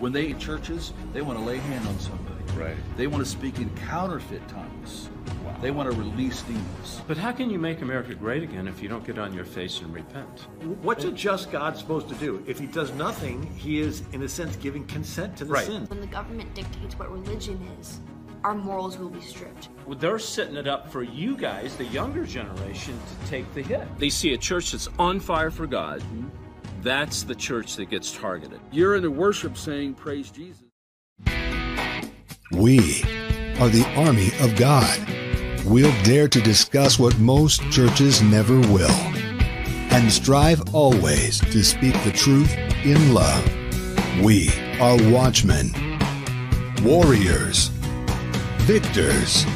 When they in churches, they want to lay hand on somebody. Right. They want to speak in counterfeit tongues. Wow. They want to release demons. But how can you make America great again if you don't get on your face and repent? What's a just God supposed to do? If he does nothing, he is, in a sense, giving consent to the Right. sin. When the government dictates what religion is, our morals will be stripped. Well, they're setting it up for you guys, the younger generation, to take the hit. They see a church that's on fire for God. Mm-hmm. That's the church that gets targeted. You're in the worship saying, Praise Jesus. We are the army of God. We'll dare to discuss what most churches never will and strive always to speak the truth in love. We are watchmen, warriors, victors.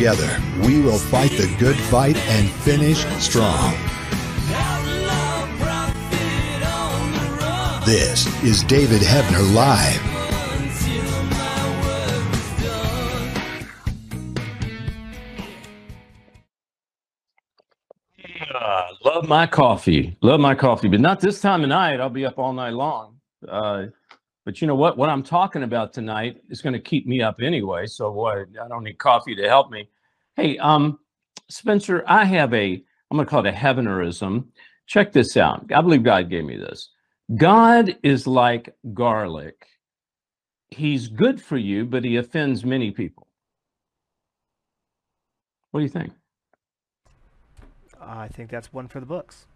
Together, we will fight the good fight and finish strong. This is David Heavener Live. Love my coffee. Love my coffee, but not this time of night. I'll be up all night long. Uh, but you know what? What I'm talking about tonight is going to keep me up anyway. So what? I don't need coffee to help me. Hey, um, Spencer, I have a. I'm going to call it a heavenerism. Check this out. I believe God gave me this. God is like garlic. He's good for you, but he offends many people. What do you think? I think that's one for the books.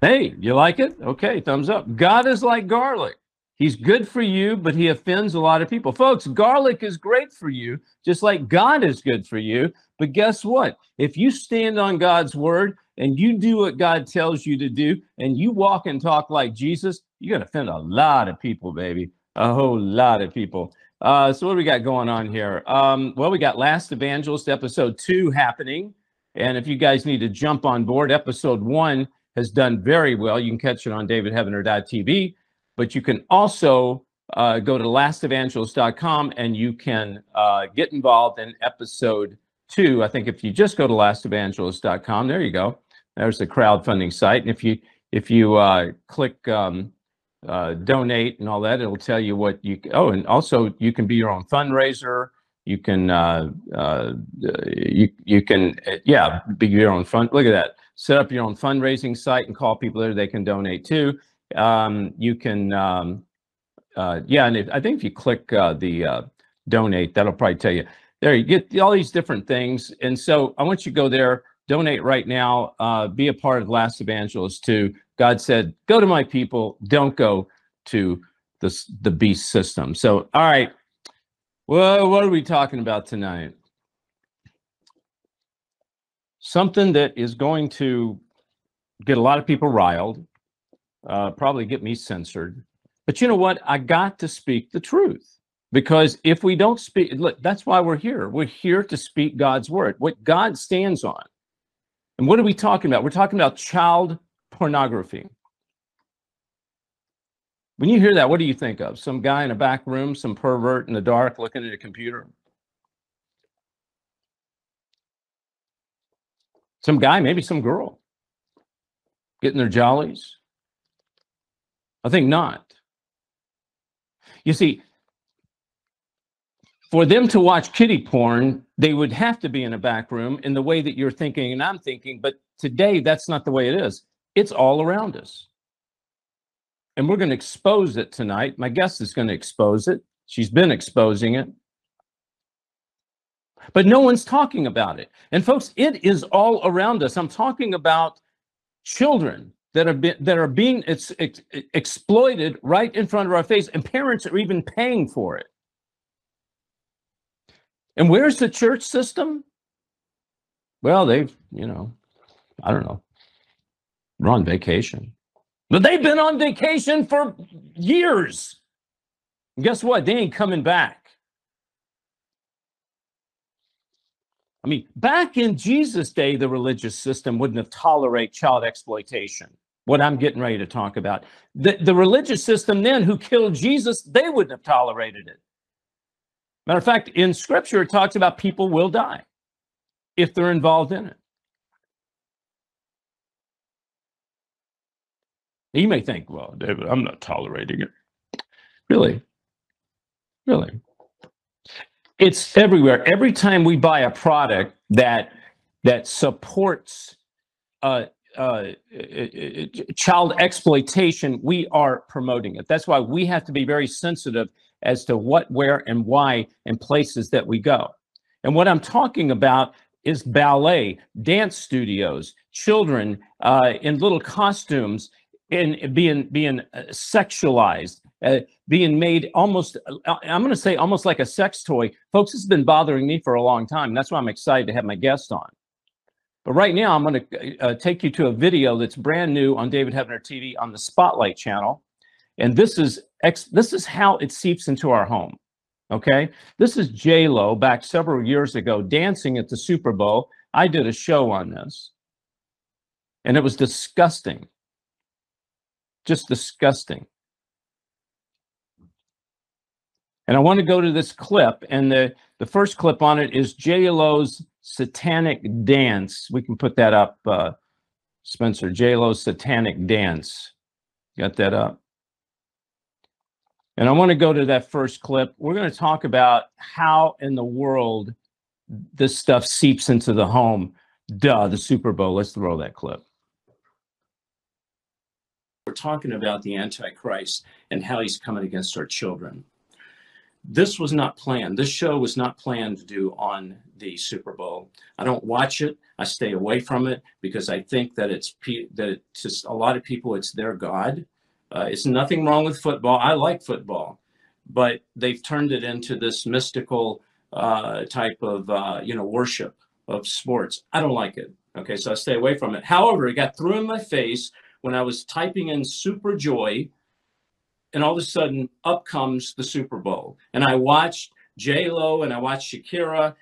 Hey, you like it? Okay, thumbs up. God is like garlic. He's good for you, but he offends a lot of people. Folks, garlic is great for you, just like God is good for you. But guess what? If you stand on God's word and you do what God tells you to do and you walk and talk like Jesus, you're going to offend a lot of people, baby. A whole lot of people. Uh, so, what do we got going on here? Um, well, we got Last Evangelist episode two happening. And if you guys need to jump on board, episode one has done very well. You can catch it on davidheavener.tv, but you can also uh, go to lastevangelist.com and you can uh, get involved in episode two. I think if you just go to lastevangelist.com, there you go. There's the crowdfunding site. And if you if you uh, click um, uh, donate and all that, it'll tell you what you. Oh, and also you can be your own fundraiser. You can uh, uh, you you can yeah be your own fund. Look at that. Set up your own fundraising site and call people there. They can donate too. Um, you can um, uh, yeah, and if, I think if you click uh, the uh, donate, that'll probably tell you there. You get all these different things, and so I want you to go there, donate right now, uh, be a part of Last Evangelist too. God said, "Go to my people, don't go to the the beast system." So, all right. Well, what are we talking about tonight? Something that is going to get a lot of people riled, uh, probably get me censored. But you know what? I got to speak the truth because if we don't speak, look, that's why we're here. We're here to speak God's word, what God stands on. And what are we talking about? We're talking about child pornography. When you hear that, what do you think of? Some guy in a back room, some pervert in the dark looking at a computer? Some guy, maybe some girl, getting their jollies? I think not. You see, for them to watch kiddie porn, they would have to be in a back room in the way that you're thinking and I'm thinking. But today, that's not the way it is. It's all around us. And we're going to expose it tonight. My guest is going to expose it. She's been exposing it. But no one's talking about it. And folks, it is all around us. I'm talking about children that are be, that are being ex, ex, exploited right in front of our face, and parents are even paying for it. And where's the church system? Well, they've, you know, I don't know, we're on vacation. But they've been on vacation for years. And guess what? They ain't coming back. I mean, back in Jesus' day, the religious system wouldn't have tolerated child exploitation. What I'm getting ready to talk about. The, the religious system then who killed Jesus, they wouldn't have tolerated it. Matter of fact, in scripture, it talks about people will die if they're involved in it. You may think, well, David, I'm not tolerating it. Really? Really? It's everywhere. Every time we buy a product that that supports uh, uh, child exploitation, we are promoting it. That's why we have to be very sensitive as to what, where, and why in places that we go. And what I'm talking about is ballet, dance studios, children uh, in little costumes, in being being uh, sexualized, uh, being made almost. Uh, I'm going to say almost like a sex toy, folks. This has been bothering me for a long time. That's why I'm excited to have my guest on. But right now, I'm going to uh, take you to a video that's brand new on David Heavener TV on the Spotlight channel, and this is this is how it seeps into our home. Okay, this is J Lo back several years ago dancing at the Super Bowl. I did a show on this, and it was disgusting, just disgusting. And I want to go to this clip, and the the first clip on it is J Lo's satanic dance. We can put that up, uh, Spencer. J Lo's satanic dance. Got that up? And I want to go to that first clip. We're going to talk about how in the world this stuff seeps into the home. Duh, the Super Bowl. Let's throw that clip. We're talking about the Antichrist and how he's coming against our children. This was not planned. This show was not planned to do on the Super Bowl. I don't watch it. I stay away from it because I think that it's that just a lot of people it's their god uh, it's nothing wrong with football. I like football, but they've turned it into this mystical uh, type of uh, you know worship of sports. I don't like it. Okay, so I stay away from it. However, it got through in my face when I was typing in Super Joy, and all of a sudden up comes the Super Bowl, and I watched J Lo and I watched Shakira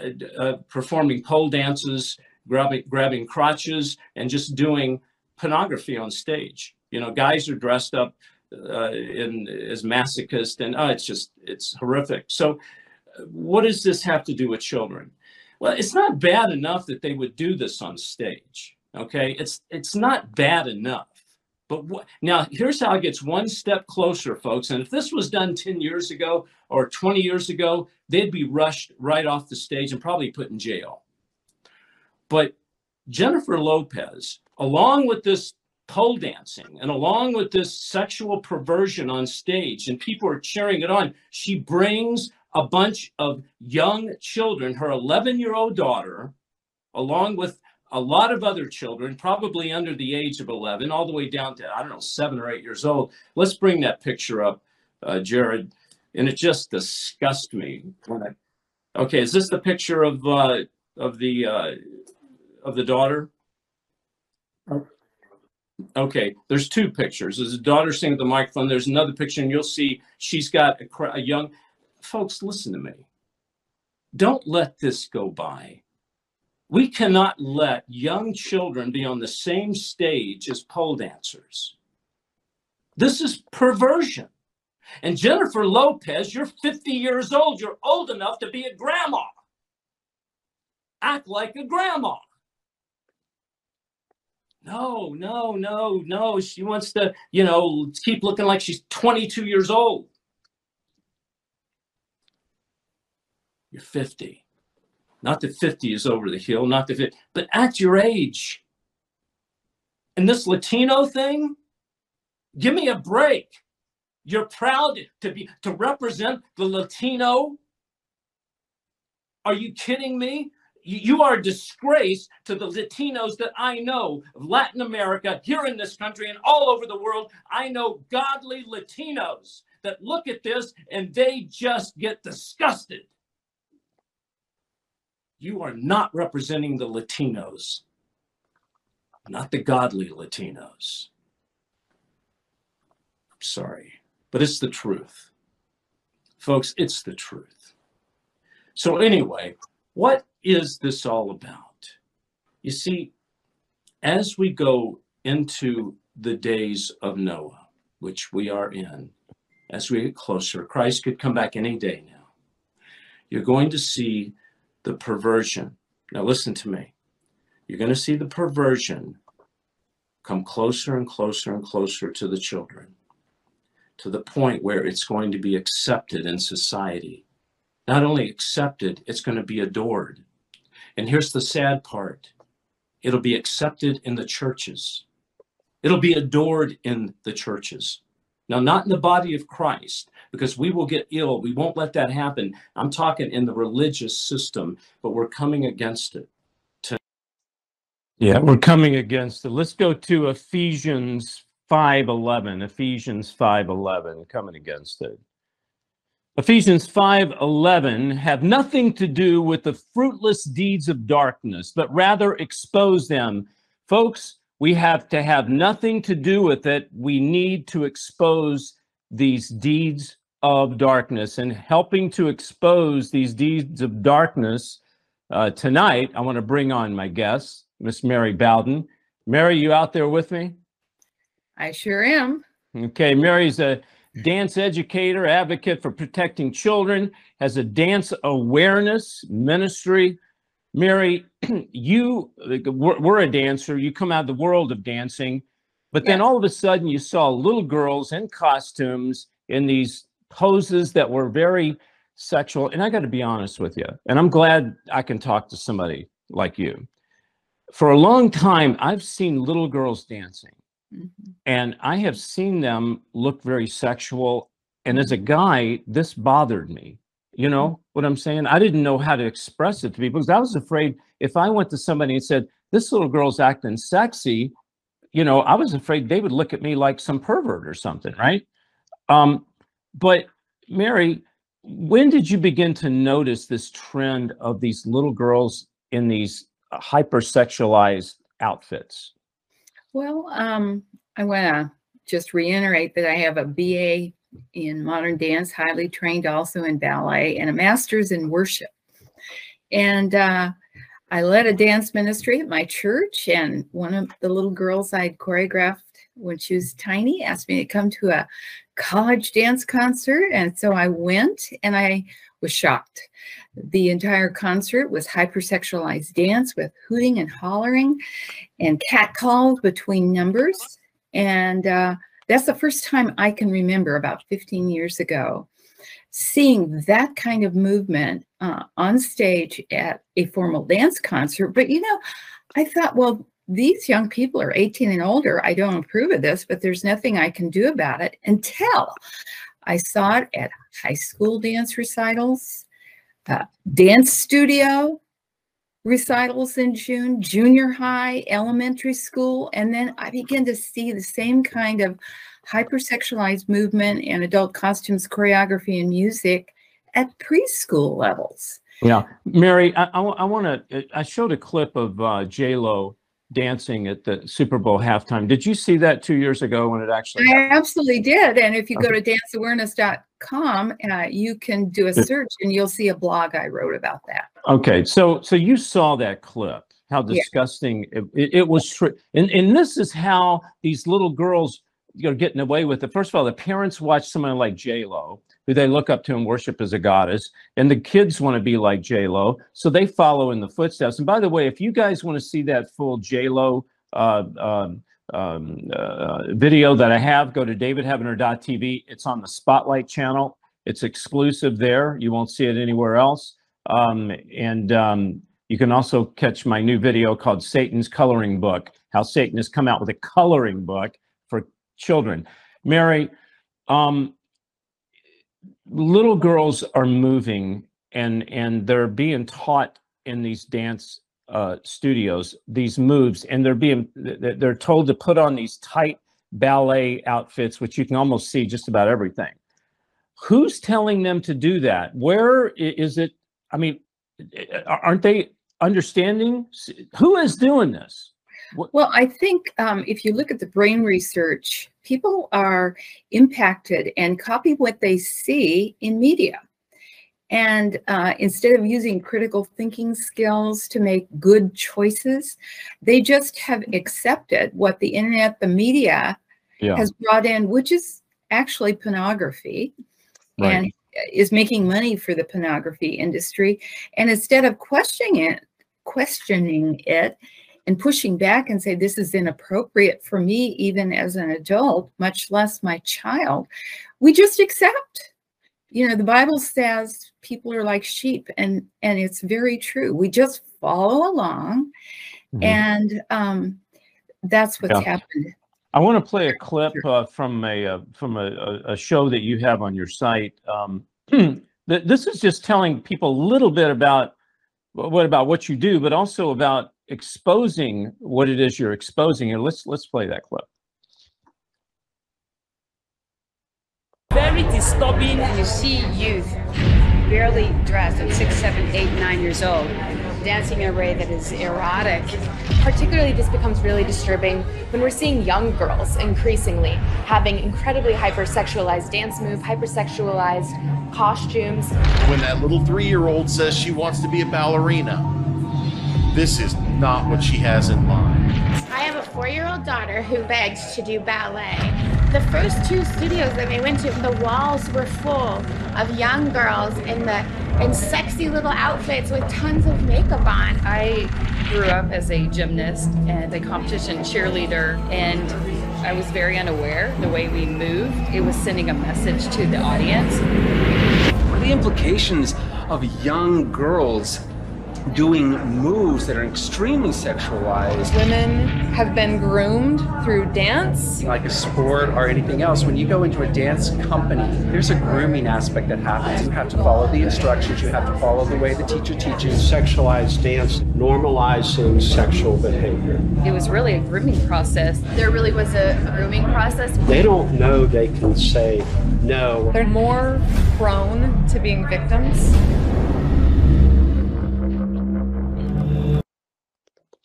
uh, uh, performing pole dances, grabbing grabbing crotches, and just doing pornography on stage you know, guys are dressed up uh, in as masochist, and oh, it's just it's horrific. So, what does this have to do with children? Well, it's not bad enough that they would do this on stage. Okay, it's it's not bad enough. But now here's how it gets one step closer, folks. And if this was done 10 years ago or 20 years ago, they'd be rushed right off the stage and probably put in jail. But Jennifer Lopez, along with this pole dancing and along with this sexual perversion on stage and people are cheering it on she brings a bunch of young children her 11 year old daughter along with a lot of other children probably under the age of 11 all the way down to i don't know seven or eight years old let's bring that picture up uh, jared and it just disgusts me i okay is this the picture of uh, of the uh, of the daughter Okay, there's two pictures. There's a daughter sitting at the microphone. There's another picture, and you'll see she's got a, a young. Folks, listen to me. Don't let this go by. We cannot let young children be on the same stage as pole dancers. This is perversion. And Jennifer Lopez, you're 50 years old. You're old enough to be a grandma. Act like a grandma. No, no, no, no. She wants to, you know, keep looking like she's 22 years old. You're 50. Not that 50 is over the hill, not that, but at your age. And this Latino thing, give me a break. You're proud to be to represent the Latino. Are you kidding me? you are a disgrace to the Latinos that I know of Latin America, here in this country, and all over the world. I know godly Latinos that look at this and they just get disgusted. You are not representing the Latinos, not the godly Latinos. I'm sorry, but it's the truth. Folks, it's the truth. So, anyway, what is this all about? You see, as we go into the days of Noah, which we are in, as we get closer, Christ could come back any day now. You're going to see the perversion. Now, listen to me. You're going to see the perversion come closer and closer and closer to the children to the point where it's going to be accepted in society. Not only accepted, it's going to be adored. And here's the sad part it'll be accepted in the churches, it'll be adored in the churches. Now, not in the body of Christ, because we will get ill. We won't let that happen. I'm talking in the religious system, but we're coming against it. Yeah, we're coming against it. Let's go to Ephesians 5:11. Ephesians 5:11 coming against it. Ephesians 5:11 have nothing to do with the fruitless deeds of darkness, but rather expose them. Folks, we have to have nothing to do with it. We need to expose these deeds of darkness and helping to expose these deeds of darkness uh, tonight. I want to bring on my guest, Miss Mary Bawden. Mary, you out there with me? I sure am. Okay, Mary's a dance educator, advocate for protecting children, has a dance awareness ministry. Mary, you were a dancer. You come out of the world of dancing, but then all of a sudden you saw little girls in costumes in these poses that were very sexual. And I got to be honest with you, and I'm glad I can talk to somebody like you for a long time, I've seen little girls dancing, mm-hmm. and I have seen them look very sexual. And as a guy, this bothered me. You know mm-hmm. what I'm saying? I didn't know how to express it to people because I was afraid if I went to somebody and said, This little girl's acting sexy, you know, I was afraid they would look at me like some pervert or something, right? Um, but Mary, when did you begin to notice this trend of these little girls in these hypersexualized outfits? Well, um, I want to just reiterate that I have a BA in modern dance, highly trained also in ballet, and a master's in worship. And uh, I led a dance ministry at my church, and one of the little girls I'd choreographed when she was tiny asked me to come to a college dance concert. And so I went and I was shocked. The entire concert was hypersexualized dance with hooting and hollering and catcalls between numbers. And uh, that's the first time I can remember about 15 years ago seeing that kind of movement uh, on stage at a formal dance concert. But you know, I thought, well, these young people are 18 and older. I don't approve of this, but there's nothing I can do about it until I saw it at high school dance recitals, uh, dance studio recitals in June, junior high, elementary school, and then I began to see the same kind of hypersexualized movement and adult costumes, choreography, and music at preschool levels. Yeah, Mary, I, I, I want to. I showed a clip of uh, J Lo dancing at the Super Bowl halftime. Did you see that two years ago when it actually? I happened? absolutely did. And if you go to danceawareness.com, uh, you can do a search and you'll see a blog I wrote about that. Okay, so so you saw that clip. How disgusting yeah. it, it, was. Tr- and and this is how these little girls you know getting away with it. First of all, the parents watch someone like J Lo who they look up to and worship as a goddess. And the kids want to be like J Lo, so they follow in the footsteps. And by the way, if you guys want to see that full J Lo uh, um, um, uh, video that I have, go to davidheavener.tv. It's on the Spotlight channel. It's exclusive there. You won't see it anywhere else. Um, and um, you can also catch my new video called Satan's Coloring Book, how Satan has come out with a coloring book children. Mary, um, little girls are moving and and they're being taught in these dance uh, studios these moves and they're being they're told to put on these tight ballet outfits which you can almost see just about everything who's telling them to do that where is it i mean aren't they understanding who is doing this? Well, I think um, if you look at the brain research, people are impacted and copy what they see in media. And uh, instead of using critical thinking skills to make good choices, they just have accepted what the internet, the media yeah. has brought in, which is actually pornography. Right. And is making money for the pornography industry. And instead of questioning it, questioning it, and pushing back and say this is inappropriate for me even as an adult much less my child we just accept. You know the bible says people are like sheep and and it's very true. We just follow along mm-hmm. and um that's what's yeah. happened. I want to play a clip uh, from a uh, from a, a, show that you have on your site. Um this is just telling people a little bit about what about what you do but also about exposing what it is you're exposing. And let's let's play that clip. Very disturbing. You see youth barely dressed at six seven eight nine years old dancing in a way that is erotic. Particularly this becomes really disturbing when we're seeing young girls increasingly having incredibly hypersexualized dance move hypersexualized costumes. When that little three-year-old says she wants to be a ballerina this is not what she has in mind. I have a four-year-old daughter who begs to do ballet. The first two studios that we went to, the walls were full of young girls in the in sexy little outfits with tons of makeup on. I grew up as a gymnast and a competition cheerleader and I was very unaware the way we moved. It was sending a message to the audience. What are the implications of young girls doing moves that are extremely sexualized. Women have been groomed through dance. Like a sport or anything else, when you go into a dance company, there's a grooming aspect that happens. You have to follow the instructions, you have to follow the way the teacher teaches. Sexualized dance, normalizing sexual behavior. It was really a grooming process. There really was a grooming process. They don't know they can say no. They're more prone to being victims.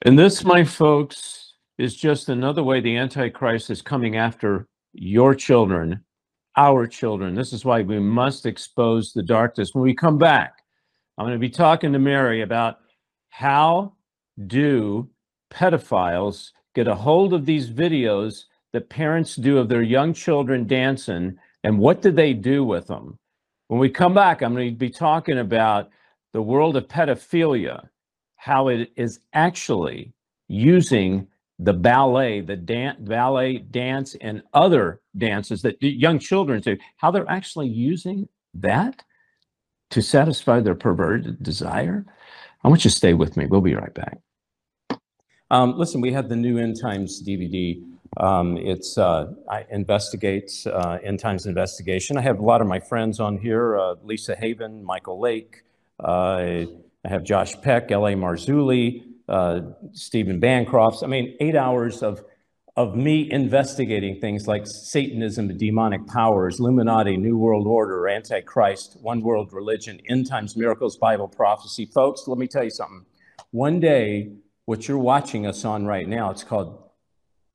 And this, my folks, is just another way the Antichrist is coming after your children, our children. This is why we must expose the darkness. When we come back, I'm going to be talking to Mary about how do pedophiles get a hold of these videos that parents do of their young children dancing and what do they do with them? When we come back, I'm going to be talking about the world of pedophilia how it is actually using the ballet, the dance, ballet, dance, and other dances that young children do, how they're actually using that to satisfy their perverted desire. I want you to stay with me. We'll be right back. Um, listen, we have the new End Times DVD. Um, it's uh, I investigates uh, End Times investigation. I have a lot of my friends on here: uh, Lisa Haven, Michael Lake. I have Josh Peck, L.A. Marzulli, uh, Stephen Bancrofts. I mean, eight hours of, of me investigating things like Satanism, demonic powers, Illuminati, New World Order, Antichrist, One World Religion, End Times Miracles, Bible Prophecy. Folks, let me tell you something. One day, what you're watching us on right now, it's called,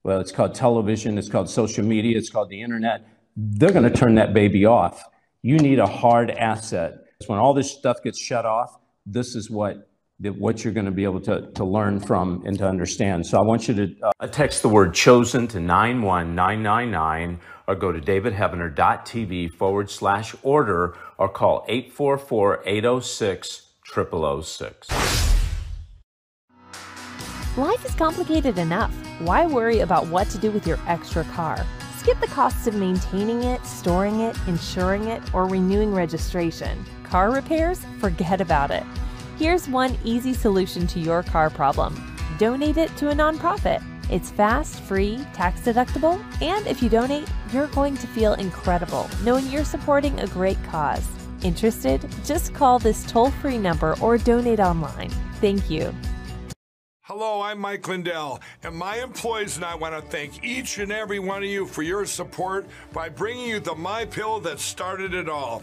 well, it's called television, it's called social media, it's called the internet. They're going to turn that baby off. You need a hard asset. When all this stuff gets shut off, this is what what you're going to be able to, to learn from and to understand. So I want you to uh, text the word chosen to 91999 or go to davidheavener.tv forward slash order or call 844 806 0006. Life is complicated enough. Why worry about what to do with your extra car? Skip the costs of maintaining it, storing it, insuring it, or renewing registration car repairs, forget about it. Here's one easy solution to your car problem donate it to a nonprofit. It's fast, free, tax deductible, and if you donate, you're going to feel incredible knowing you're supporting a great cause. Interested? Just call this toll free number or donate online. Thank you. Hello, I'm Mike Lindell, and my employees and I want to thank each and every one of you for your support by bringing you the My Pill that started it all.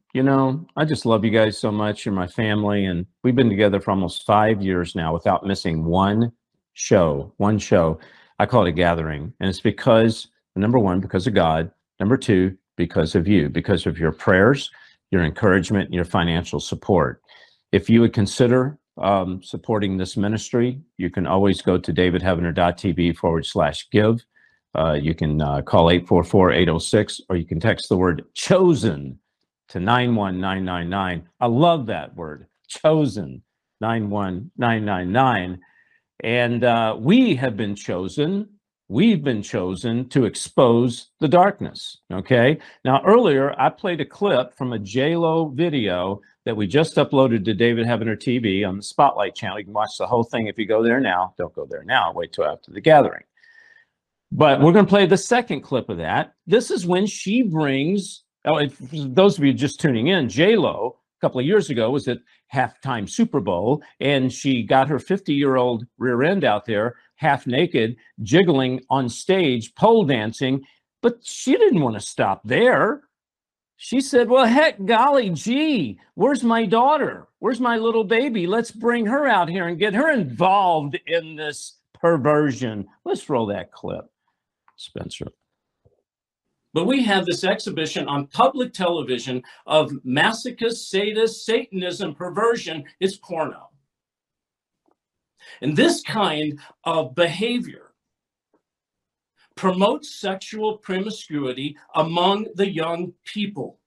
You know, I just love you guys so much. You're my family, and we've been together for almost five years now without missing one show. One show. I call it a gathering, and it's because number one, because of God. Number two, because of you, because of your prayers, your encouragement, your financial support. If you would consider um, supporting this ministry, you can always go to davidheavener.tv forward slash give. Uh, you can uh, call 844-806 or you can text the word chosen to 91999. I love that word, chosen, 91999. And uh, we have been chosen, we've been chosen to expose the darkness, okay? Now, earlier, I played a clip from a J-Lo video that we just uploaded to David Heavener TV on the Spotlight channel. You can watch the whole thing if you go there now. Don't go there now, wait till after the gathering. But we're going to play the second clip of that. This is when she brings, oh, if, those of you just tuning in, J-Lo a couple of years ago was at halftime Super Bowl, and she got her 50-year-old rear end out there, half naked, jiggling on stage, pole dancing. But she didn't want to stop there. She said, well, heck, golly gee, where's my daughter? Where's my little baby? Let's bring her out here and get her involved in this perversion. Let's roll that clip. Spencer. But we have this exhibition on public television of masochist, sadist, Satanism, perversion. It's porno. And this kind of behavior promotes sexual promiscuity among the young people,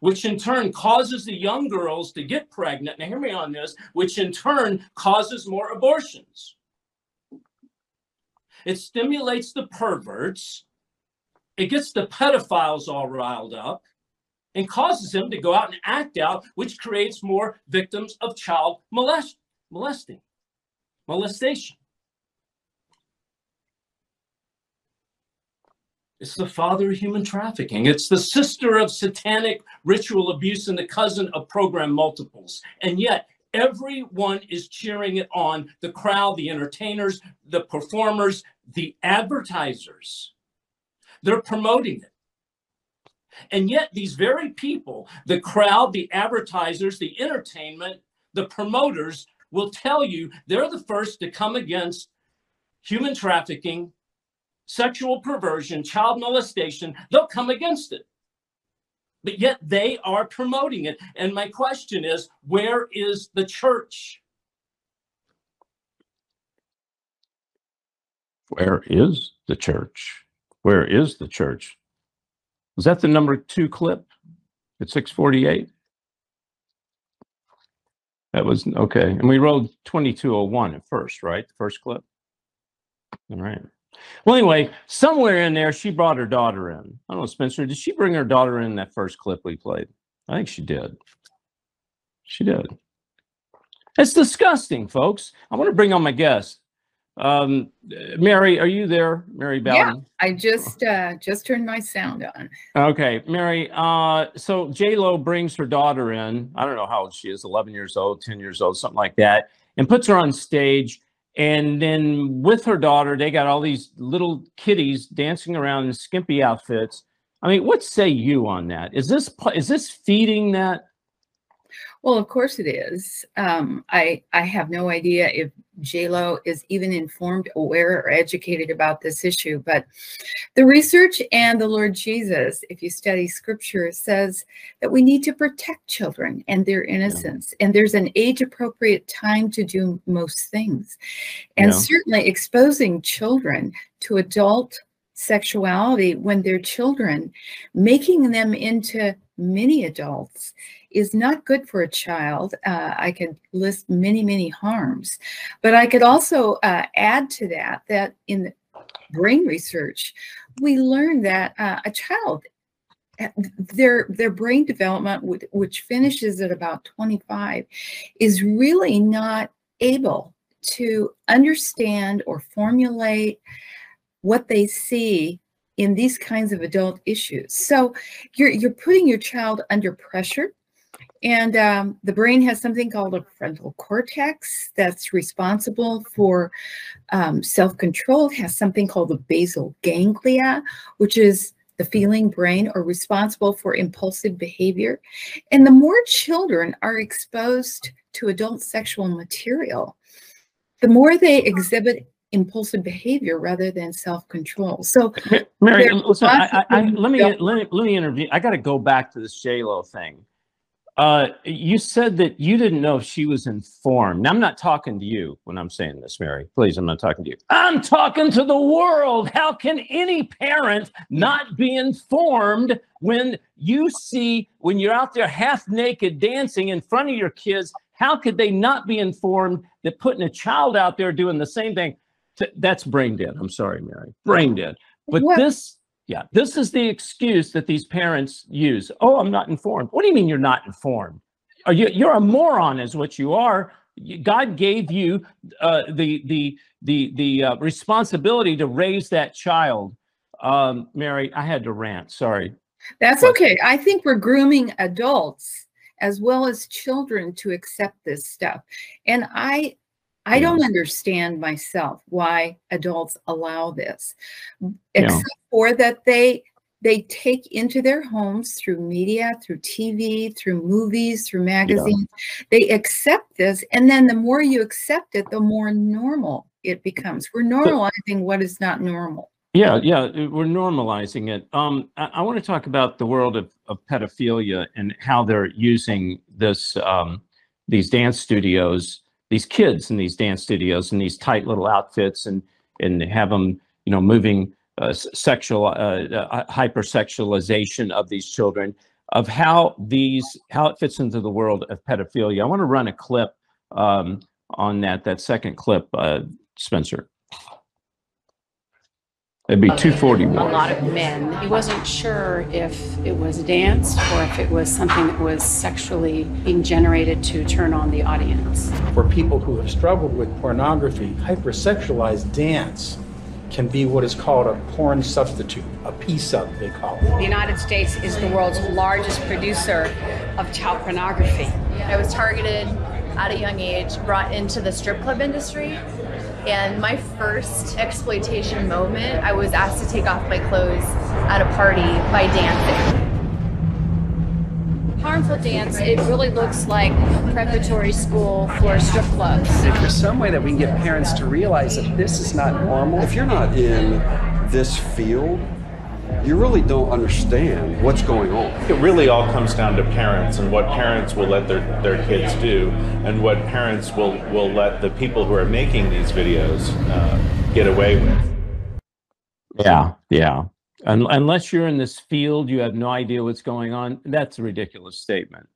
which in turn causes the young girls to get pregnant. Now, hear me on this, which in turn causes more abortions. It stimulates the perverts. It gets the pedophiles all riled up and causes them to go out and act out, which creates more victims of child molest molesting, molestation. It's the father of human trafficking. It's the sister of satanic ritual abuse and the cousin of program multiples. And yet, everyone is cheering it on the crowd, the entertainers, the performers, the advertisers. They're promoting it. And yet, these very people, the crowd, the advertisers, the entertainment, the promoters, will tell you they're the first to come against human trafficking, sexual perversion, child molestation. They'll come against it. But yet they are promoting it. And my question is where is the church? Where is the church? Where is the church? Was that the number two clip at 648? That was okay. And we rolled 2201 at first, right? The first clip. All right. Well, anyway, somewhere in there, she brought her daughter in. I don't know, Spencer, did she bring her daughter in that first clip we played? I think she did. She did. It's disgusting, folks. I want to bring on my guest. Um, Mary, are you there? Mary Bawden? Yeah, I just uh, just turned my sound on. Okay, Mary. Uh, so J Lo brings her daughter in. I don't know how old she is, 11 years old, 10 years old, something like that, and puts her on stage. And then with her daughter, they got all these little kiddies dancing around in skimpy outfits. I mean, what say you on that? Is this is this feeding that? Well, of course it is. Um, I I have no idea if JLo is even informed, aware, or educated about this issue. But the research and the Lord Jesus, if you study scripture, says that we need to protect children and their innocence. Yeah. And there's an age appropriate time to do most things. And yeah. certainly exposing children to adult sexuality when they're children, making them into mini adults is not good for a child. Uh, I could list many, many harms, but I could also uh, add to that that in brain research, we learned that uh, a child their their brain development which finishes at about 25 is really not able to understand or formulate what they see in these kinds of adult issues so you're you're putting your child under pressure and um, the brain has something called a frontal cortex that's responsible for um, self control. It has something called the basal ganglia, which is the feeling brain or responsible for impulsive behavior. And the more children are exposed to adult sexual material, the more they exhibit impulsive behavior rather than self control. So, Mary, listen, I, I, I, let me let me let me interview. I got to go back to this J Lo thing. Uh, you said that you didn't know if she was informed. Now, I'm not talking to you when I'm saying this, Mary. Please, I'm not talking to you. I'm talking to the world. How can any parent not be informed when you see when you're out there half naked dancing in front of your kids? How could they not be informed that putting a child out there doing the same thing? t- that's brain dead. I'm sorry, Mary. Brain dead. But What- this, yeah, this is the excuse that these parents use. Oh, I'm not informed. What do you mean you're not informed? Are you? You're a moron, is what you are. God gave you uh, the the the the uh, responsibility to raise that child. Um, Mary, I had to rant. Sorry. That's okay. I think we're grooming adults as well as children to accept this stuff. And I I don't understand myself why adults allow this. Except for that they they take into their homes through media, through TV, through movies, through magazines. They accept this and then the more you accept it, the more normal it becomes. We're normalizing what is not normal. Yeah, yeah, we're normalizing it. Um, I, I want to talk about the world of, of pedophilia and how they're using this, um, these dance studios, these kids in these dance studios in these tight little outfits, and and have them, you know, moving uh, sexual uh, uh, hypersexualization of these children, of how these how it fits into the world of pedophilia. I want to run a clip um, on that. That second clip, uh, Spencer. It'd be a 241. lot of men. He wasn't sure if it was dance or if it was something that was sexually being generated to turn on the audience. For people who have struggled with pornography, hypersexualized dance can be what is called a porn substitute, a P-sub, they call it. The United States is the world's largest producer of child pornography. I was targeted at a young age, brought into the strip club industry. And my first exploitation moment, I was asked to take off my clothes at a party by dancing. Harmful dance, it really looks like preparatory school for strip clubs. If there's some way that we can get parents to realize that this is not normal, If you're not in this field, you really don't understand what's going on. It really all comes down to parents and what parents will let their, their kids do and what parents will, will let the people who are making these videos uh, get away with. Yeah, yeah. Un- unless you're in this field, you have no idea what's going on. That's a ridiculous statement.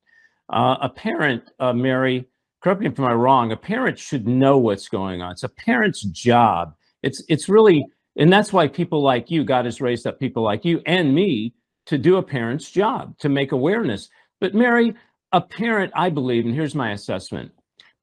Uh, a parent, uh, Mary, correct me if I'm wrong. A parent should know what's going on. It's a parent's job. It's it's really, and that's why people like you, God has raised up people like you and me to do a parent's job to make awareness. But Mary, a parent, I believe, and here's my assessment: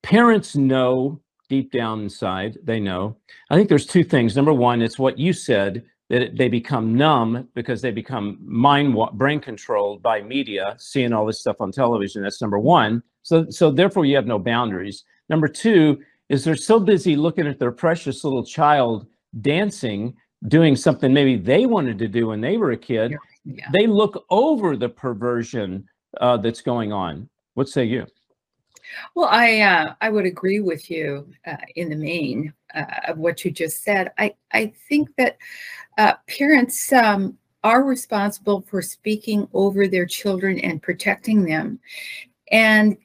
parents know deep down inside, they know. I think there's two things. Number one, it's what you said that they become numb because they become mind brain controlled by media, seeing all this stuff on television. That's number one. So so therefore you have no boundaries. Number two is they're so busy looking at their precious little child dancing, doing something maybe they wanted to do when they were a kid. They look over the perversion uh, that's going on. What say you? Well, I uh, I would agree with you uh, in the main uh, of what you just said. I I think that uh, parents um, are responsible for speaking over their children and protecting them, and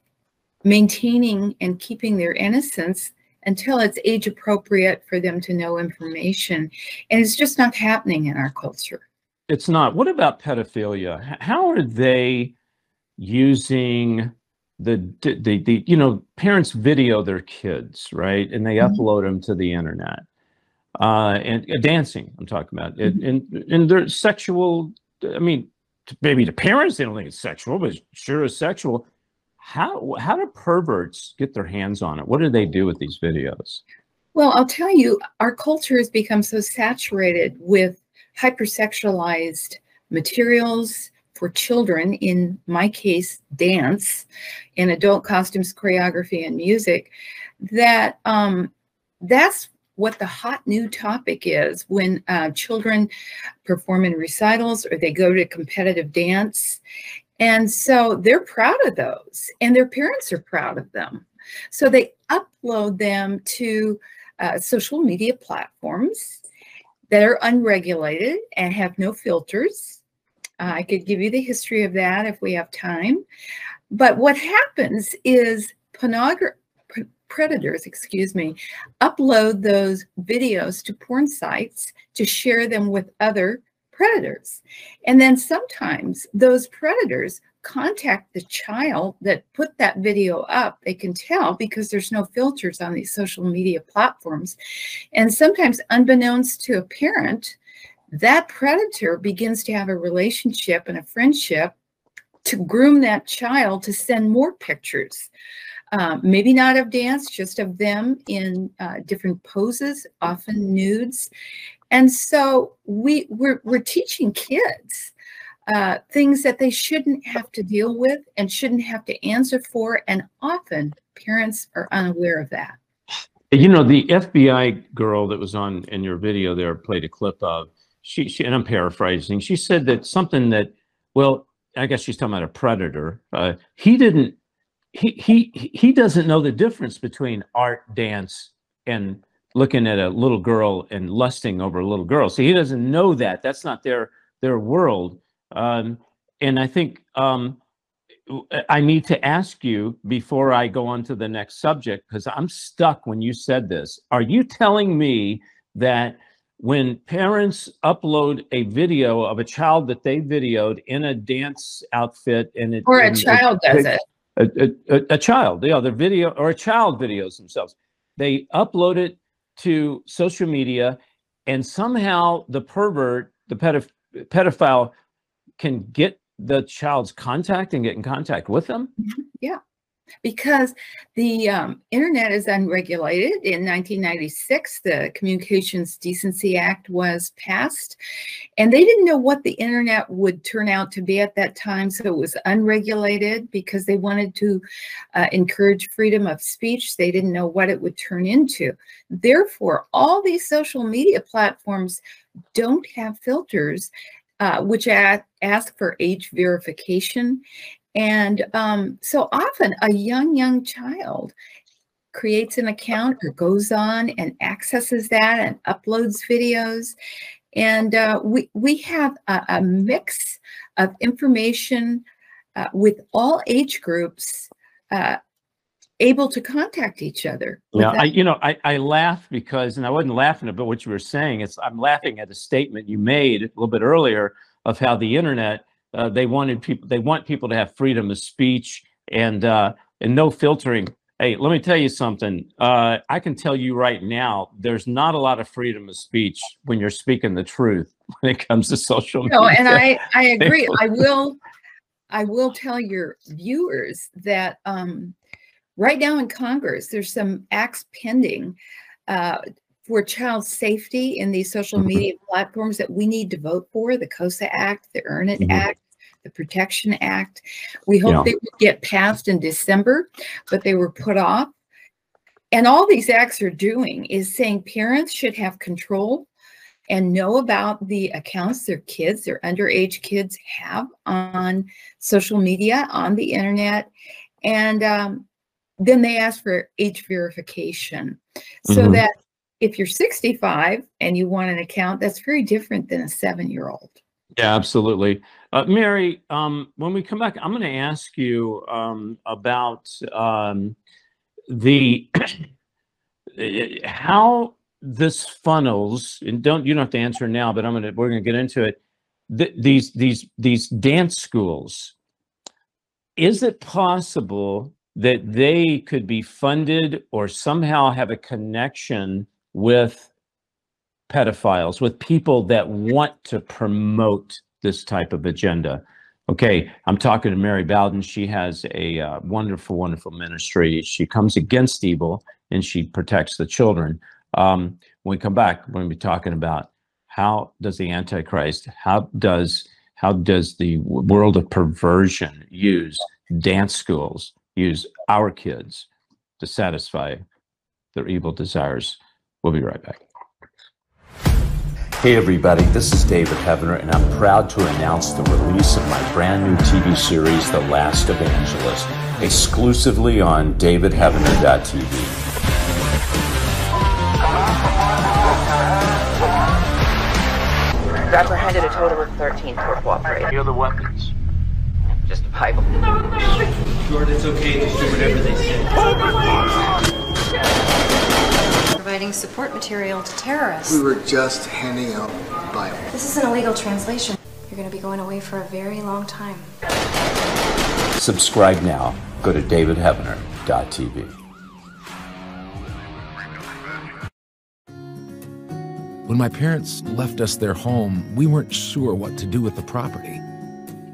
maintaining and keeping their innocence until it's age appropriate for them to know information. And it's just not happening in our culture. It's not. What about pedophilia? How are they using the, the the you know parents video their kids right and they upload them to the internet uh and uh, dancing i'm talking about it and and their sexual i mean maybe the parents they don't think it's sexual, but it sure is sexual. How how do perverts get their hands on it? What do they do with these videos? Well, I'll tell you, our culture has become so saturated with hypersexualized materials for children, in my case, dance, in adult costumes, choreography, and music, that um, that's what the hot new topic is when uh, children perform in recitals or they go to competitive dance. And so they're proud of those, and their parents are proud of them. So they upload them to uh, social media platforms that are unregulated and have no filters. Uh, I could give you the history of that if we have time. But what happens is pornogra- predators, excuse me, upload those videos to porn sites to share them with other predators. And then sometimes those predators contact the child that put that video up. They can tell because there's no filters on these social media platforms. And sometimes, unbeknownst to a parent, that predator begins to have a relationship and a friendship to groom that child to send more pictures. Um, maybe not of dance, just of them in uh, different poses, often nudes. And so we, we're, we're teaching kids uh, things that they shouldn't have to deal with and shouldn't have to answer for. And often parents are unaware of that. You know, the FBI girl that was on in your video there played a clip of, she, she and I'm paraphrasing, she said that something that, well, I guess she's talking about a predator. Uh, he didn't, he, he, he doesn't know the difference between art, dance, and looking at a little girl and lusting over a little girl. So he doesn't know that. That's not their, their world. Um, and I think um, I need to ask you before I go on to the next subject, because I'm stuck when you said this. Are you telling me that when parents upload a video of a child that they videoed in a dance outfit and it or a child does it a, a, a, child yeah the video or a child videos themselves they upload it to social media and somehow the pervert the pedoph- pedophile can get the child's contact and get in contact with them? Mm-hmm. Yeah, because the um, internet is unregulated. In 1996, the Communications Decency Act was passed, and they didn't know what the internet would turn out to be at that time. So it was unregulated because they wanted to uh, encourage freedom of speech. They didn't know what it would turn into. Therefore, all these social media platforms don't have filters uh, which ask for age verification. And um, so often a young, young child creates an account or goes on and accesses that and uploads videos. And uh, we, we have a, a, mix of information uh, with all age groups uh, able to contact each other. Yeah, I, you know, I, I laugh because, and I wasn't laughing about what you were saying. It's I'm laughing at a statement you made a little bit earlier of how the internet uh, they wanted people they want people to have freedom of speech and uh, and no filtering. Hey, let me tell you something. Uh, I can tell you right now, there's not a lot of freedom of speech when you're speaking the truth when it comes to social media. No, and I I agree. I will I will tell your viewers that um, right now in Congress, there's some acts pending uh, for child safety in these social Mm-hmm. media platforms that we need to vote for the KOSA Act, the Earn It Mhm. Act, the Protection Act. We hope Yeah. they would get passed in December, but they were put off. And all these acts are doing is saying parents should have control and know about the accounts their kids, their underage kids have on social media, on the internet. And um, then they ask for age verification so Mhm. that if you're 65 and you want an account, that's very different than a seven year old. Yeah, absolutely. Uh, Mary, um, when we come back, I'm going to ask you um, about um, the how this funnels, and don't you don't have to answer now, but I'm going to we're going to get into it. Th- these these these dance schools. Is it possible that they could be funded or somehow have a connection with pedophiles, with people that want to promote this type of agenda. Okay, I'm talking to Mary Bawden. She has a uh, wonderful, wonderful ministry. She comes against evil and she protects the children. Um, when we come back, we're going to be talking about how does the Antichrist, how does how does the world of perversion use dance schools, use our kids to satisfy their evil desires? We'll be right back. Hey everybody, this is David Heavener, and I'm proud to announce the release of my brand new TV series, The Last Evangelist, exclusively on davidheavener.tv. apprehended a total of 13 for cooperating. The weapons? Just a Bible. Jordan, it's okay. Just do whatever they say. Providing support material to terrorists. We were just handing out Bible. This is an illegal translation. You're going to be going away for a very long time. Subscribe now. Go to davidheavener.tv. When my parents left us their home, we weren't sure what to do with the property.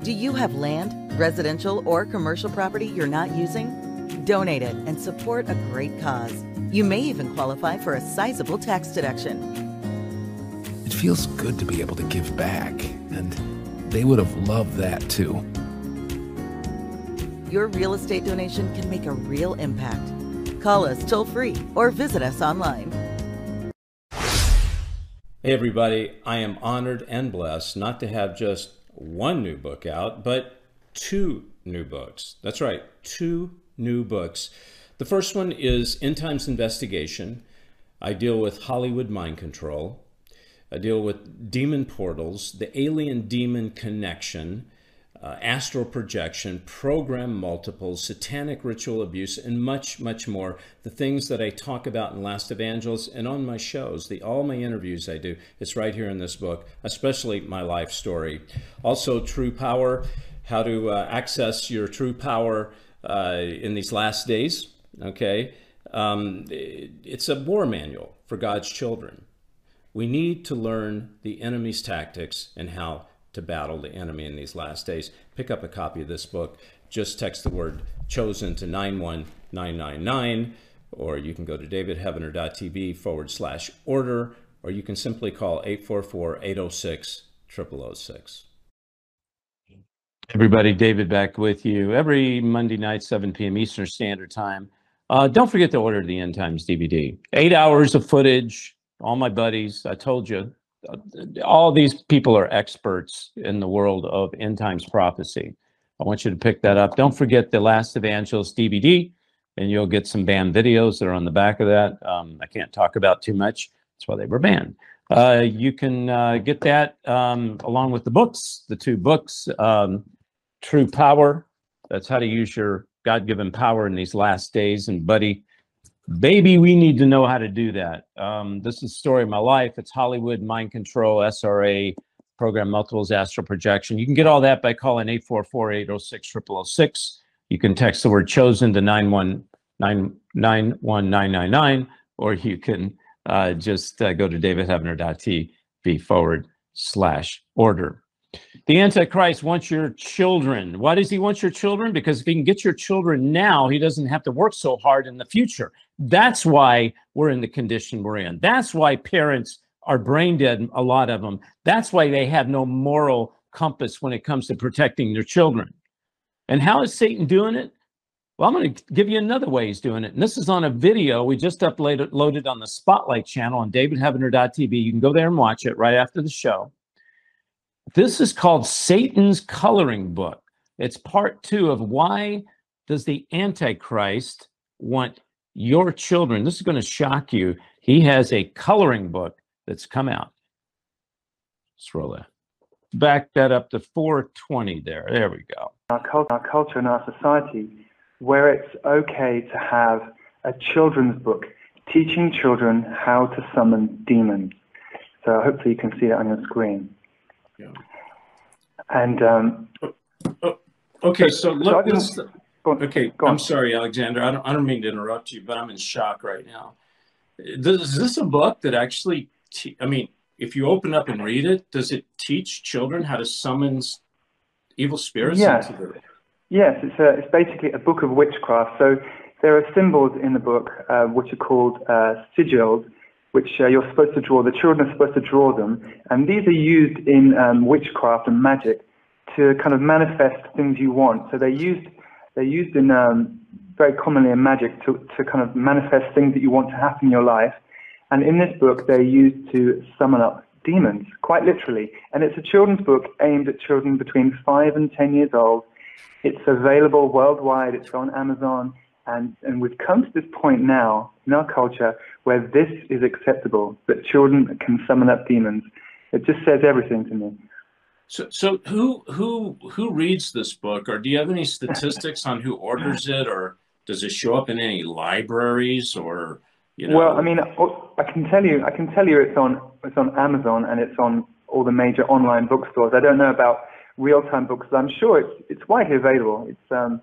Do you have land, residential, or commercial property you're not using? Donate it and support a great cause. You may even qualify for a sizable tax deduction. It feels good to be able to give back, and they would have loved that too. Your real estate donation can make a real impact. Call us toll free or visit us online. Hey, everybody, I am honored and blessed not to have just one new book out, but two new books. That's right, two new books. The first one is End Times Investigation. I deal with Hollywood mind control. I deal with demon portals, the alien demon connection, uh, astral projection, program multiples, satanic ritual abuse, and much, much more. The things that I talk about in Last Evangelist and on my shows, the all my interviews I do, it's right here in this book, especially my life story. Also, True Power, how to uh, access your true power uh, in these last days. Okay, um, it's a war manual for God's children. We need to learn the enemy's tactics and how to battle the enemy in these last days. Pick up a copy of this book. Just text the word chosen to 91999, or you can go to davidheavener.tv forward slash order, or you can simply call 844 806 0006. Everybody, David back with you every Monday night, 7 p.m. Eastern Standard Time. Uh, don't forget to order the End Times DVD. Eight hours of footage. All my buddies, I told you, all these people are experts in the world of end times prophecy. I want you to pick that up. Don't forget the Last Evangelist DVD, and you'll get some banned videos that are on the back of that. Um, I can't talk about too much. That's why they were banned. Uh, you can uh, get that um, along with the books, the two books, um, True Power. That's how to use your God given power in these last days. And, buddy, Baby, we need to know how to do that. Um, this is the story of my life. It's Hollywood Mind Control, SRA, Program Multiples, Astral Projection. You can get all that by calling 844-806-0006. You can text the word chosen to 91999, or you can uh, just uh, go to davidheavener.tv forward slash order. The Antichrist wants your children. Why does he want your children? Because if he can get your children now, he doesn't have to work so hard in the future. That's why we're in the condition we're in. That's why parents are brain dead, a lot of them. That's why they have no moral compass when it comes to protecting their children. And how is Satan doing it? Well, I'm going to give you another way he's doing it. And this is on a video we just uploaded loaded on the Spotlight channel on davidheavener.tv. You can go there and watch it right after the show. This is called Satan's Coloring Book. It's part two of why does the Antichrist want your children? This is going to shock you. He has a coloring book that's come out. Let's roll that. Back that up to 420 there. There we go. Our, cult- our culture and our society, where it's okay to have a children's book teaching children how to summon demons. So hopefully you can see that on your screen. Yeah. And um, okay, so look, so this, okay, I'm sorry, Alexander. I don't, I don't mean to interrupt you, but I'm in shock right now. This, is this a book that actually, te- I mean, if you open up and read it, does it teach children how to summon evil spirits Yes. into the Yes, it's, a, it's basically a book of witchcraft. So there are symbols in the book uh, which are called uh, sigils, which uh, you're supposed to draw. The children are supposed to draw them, and these are used in um, witchcraft and magic to kind of manifest things you want. So they're used they're used in um, very commonly in magic to, to kind of manifest things that you want to happen in your life. And in this book, they're used to summon up demons, quite literally. And it's a children's book aimed at children between five and ten years old. It's available worldwide. It's on Amazon. And, and we've come to this point now in our culture where this is acceptable, that children can summon up demons. It just says everything to me. So, so who who who reads this book, or do you have any statistics on who orders it, or does it show up in any libraries, or you know? Well, I mean, I can tell you, I can tell you, it's on it's on Amazon and it's on all the major online bookstores. I don't know about real-time books. I'm sure it's it's widely available. It's um,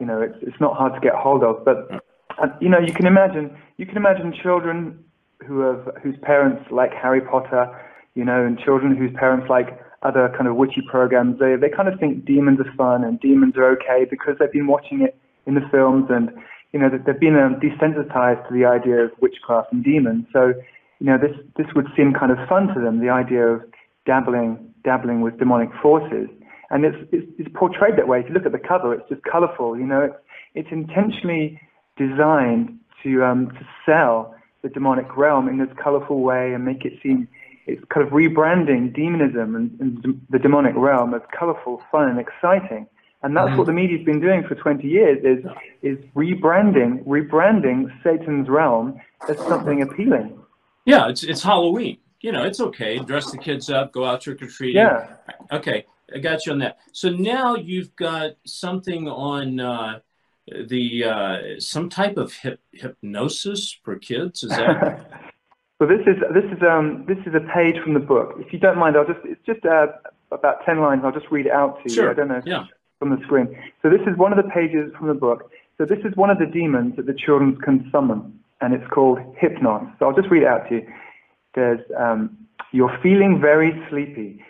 you know, it's it's not hard to get hold of. But uh, you know, you can imagine you can imagine children who have whose parents like Harry Potter, you know, and children whose parents like other kind of witchy programs. They they kind of think demons are fun and demons are okay because they've been watching it in the films and you know, they've been um, desensitized to the idea of witchcraft and demons. So, you know, this this would seem kind of fun to them, the idea of dabbling dabbling with demonic forces. And it's, it's, it's portrayed that way. If you look at the cover, it's just colorful. You know, it's, it's intentionally designed to um, to sell the demonic realm in this colorful way and make it seem it's kind of rebranding demonism and, and the demonic realm as colorful, fun, and exciting. And that's what the media's been doing for 20 years is is rebranding rebranding Satan's realm as something appealing. yeah, it's it's Halloween. You know, it's okay. Dress the kids up, go out trick or treating. Yeah. Okay, I got you on that. So now you've got something on uh, the uh, some type of hip, hypnosis for kids. Is that? So this is this is um this is a page from the book. If you don't mind, I'll just it's just uh, about 10 lines. I'll just read it out to you. Sure. I don't know Yeah. from the screen. So this is one of the pages from the book. So this is one of the demons that the children can summon, and it's called Hypnos. So I'll just read it out to you. There's, um, you're feeling very sleepy.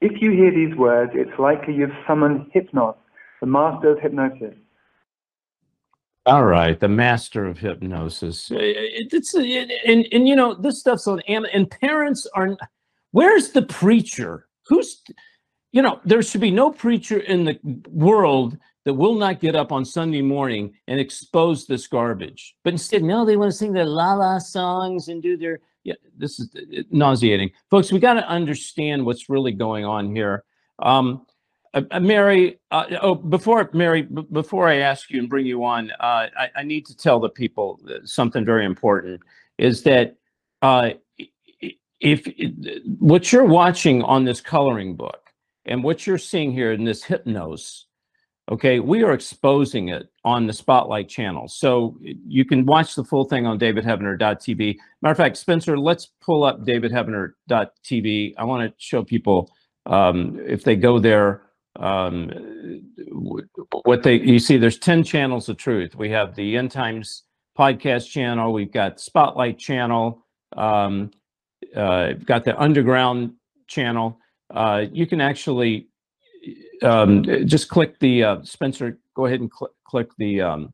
If you hear these words, it's likely you've summoned Hypnos, the master of hypnosis. All right, the master of hypnosis. It- It's it- and and you know this stuff's on and parents are. Where's the preacher? Who's, you know, there should be no preacher in the world that will not get up on Sunday morning and expose this garbage. But instead, no, they want to sing their la la songs and do their. Yeah, this is uh, nauseating, folks. We got to understand what's really going on here. Um, uh, uh, Mary, uh, oh, before Mary, b- before I ask you and bring you on, uh, I, I need to tell the people uh, something very important. Is that uh, if what you're watching on this coloring book and what you're seeing here in this hypnos, okay, we are exposing it on the Spotlight channel, so you can watch the full thing on DavidHeavener.tv. Matter of fact, Spencer, let's pull up DavidHeavener.tv. I want to show people um, if they go there um what they you see there's 10 channels of truth. We have the end times podcast channel we've got spotlight channel um uh got the underground channel. Uh you can actually um just click the uh spencer go ahead and cl- click the um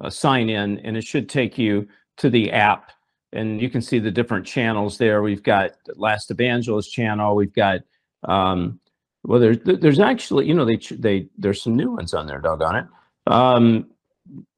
uh, sign in and it should take you to the app and you can see the different channels there. We've got last evangelist channel we've got um well, there's there's actually you know they they there's some new ones on there. Doggone it. Um,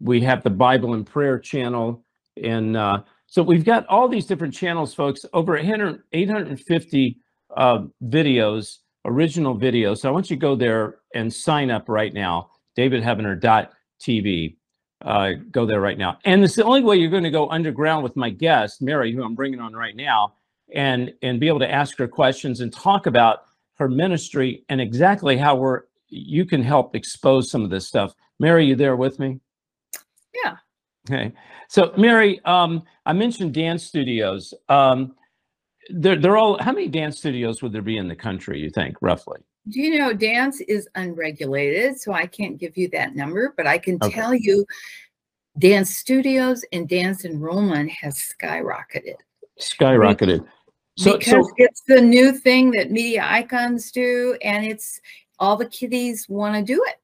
we have the Bible and Prayer channel, and uh, so we've got all these different channels, folks. Over 800, 850 uh, videos, original videos. So I want you to go there and sign up right now. DavidHeavener.tv. Uh, go there right now. And it's the only way you're going to go underground with my guest, Mary, who I'm bringing on right now, and and be able to ask her questions and talk about her ministry and exactly how we're you can help expose some of this stuff. Mary, you there with me? Yeah. Okay. So Mary, um, I mentioned dance studios. Um, they're they're all how many dance studios would there be in the country, you think, roughly? Do you know dance is unregulated, so I can't give you that number, but I can Okay. tell you dance studios and dance enrollment has skyrocketed. Skyrocketed. So because so it's the new thing that media icons do and it's all the kiddies want to do it.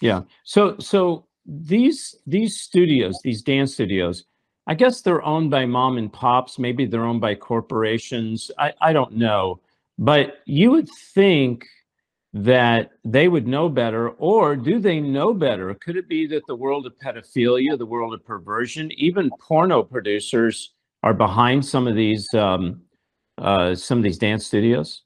Yeah. So so these these studios, these dance studios, I guess they're owned by mom and pops. Maybe they're owned by corporations. I, I don't know. But you would think that they would know better, or do they know better? Could it be that the world of pedophilia, the world of perversion, even porno producers are behind some of these um, uh, some of these dance studios?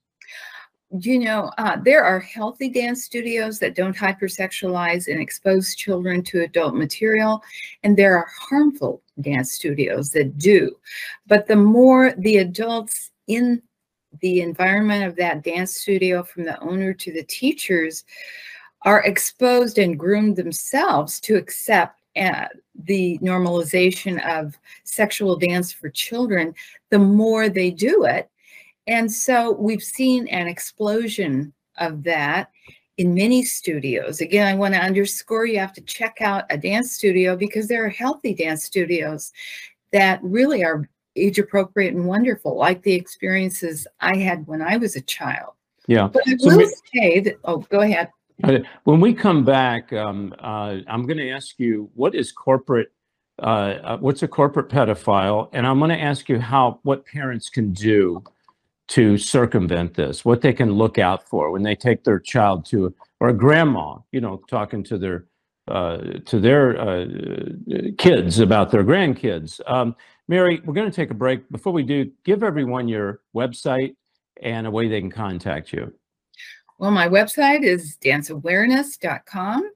you know, uh, there are healthy dance studios that don't hypersexualize and expose children to adult material, and there are harmful dance studios that do. But the more the adults in the environment of that dance studio, from the owner to the teachers, are exposed and groomed themselves to accept uh, the normalization of sexual dance for children, the more they do it, and so we've seen an explosion of that in many studios. Again, I want to underscore you have to check out a dance studio because there are healthy dance studios that really are age appropriate and wonderful, like the experiences I had when I was a child. Yeah. But I So will we- say that, oh, go ahead. When we come back, um, uh, I'm going to ask you what is corporate, uh, uh, what's a corporate pedophile, and I'm going to ask you how what parents can do to circumvent this, what they can look out for when they take their child to or a grandma, you know, talking to their uh, to their uh, kids about their grandkids. Um, Mary, we're going to take a break. Before we do, give everyone your website and a way they can contact you. Well, my website is danceawareness.com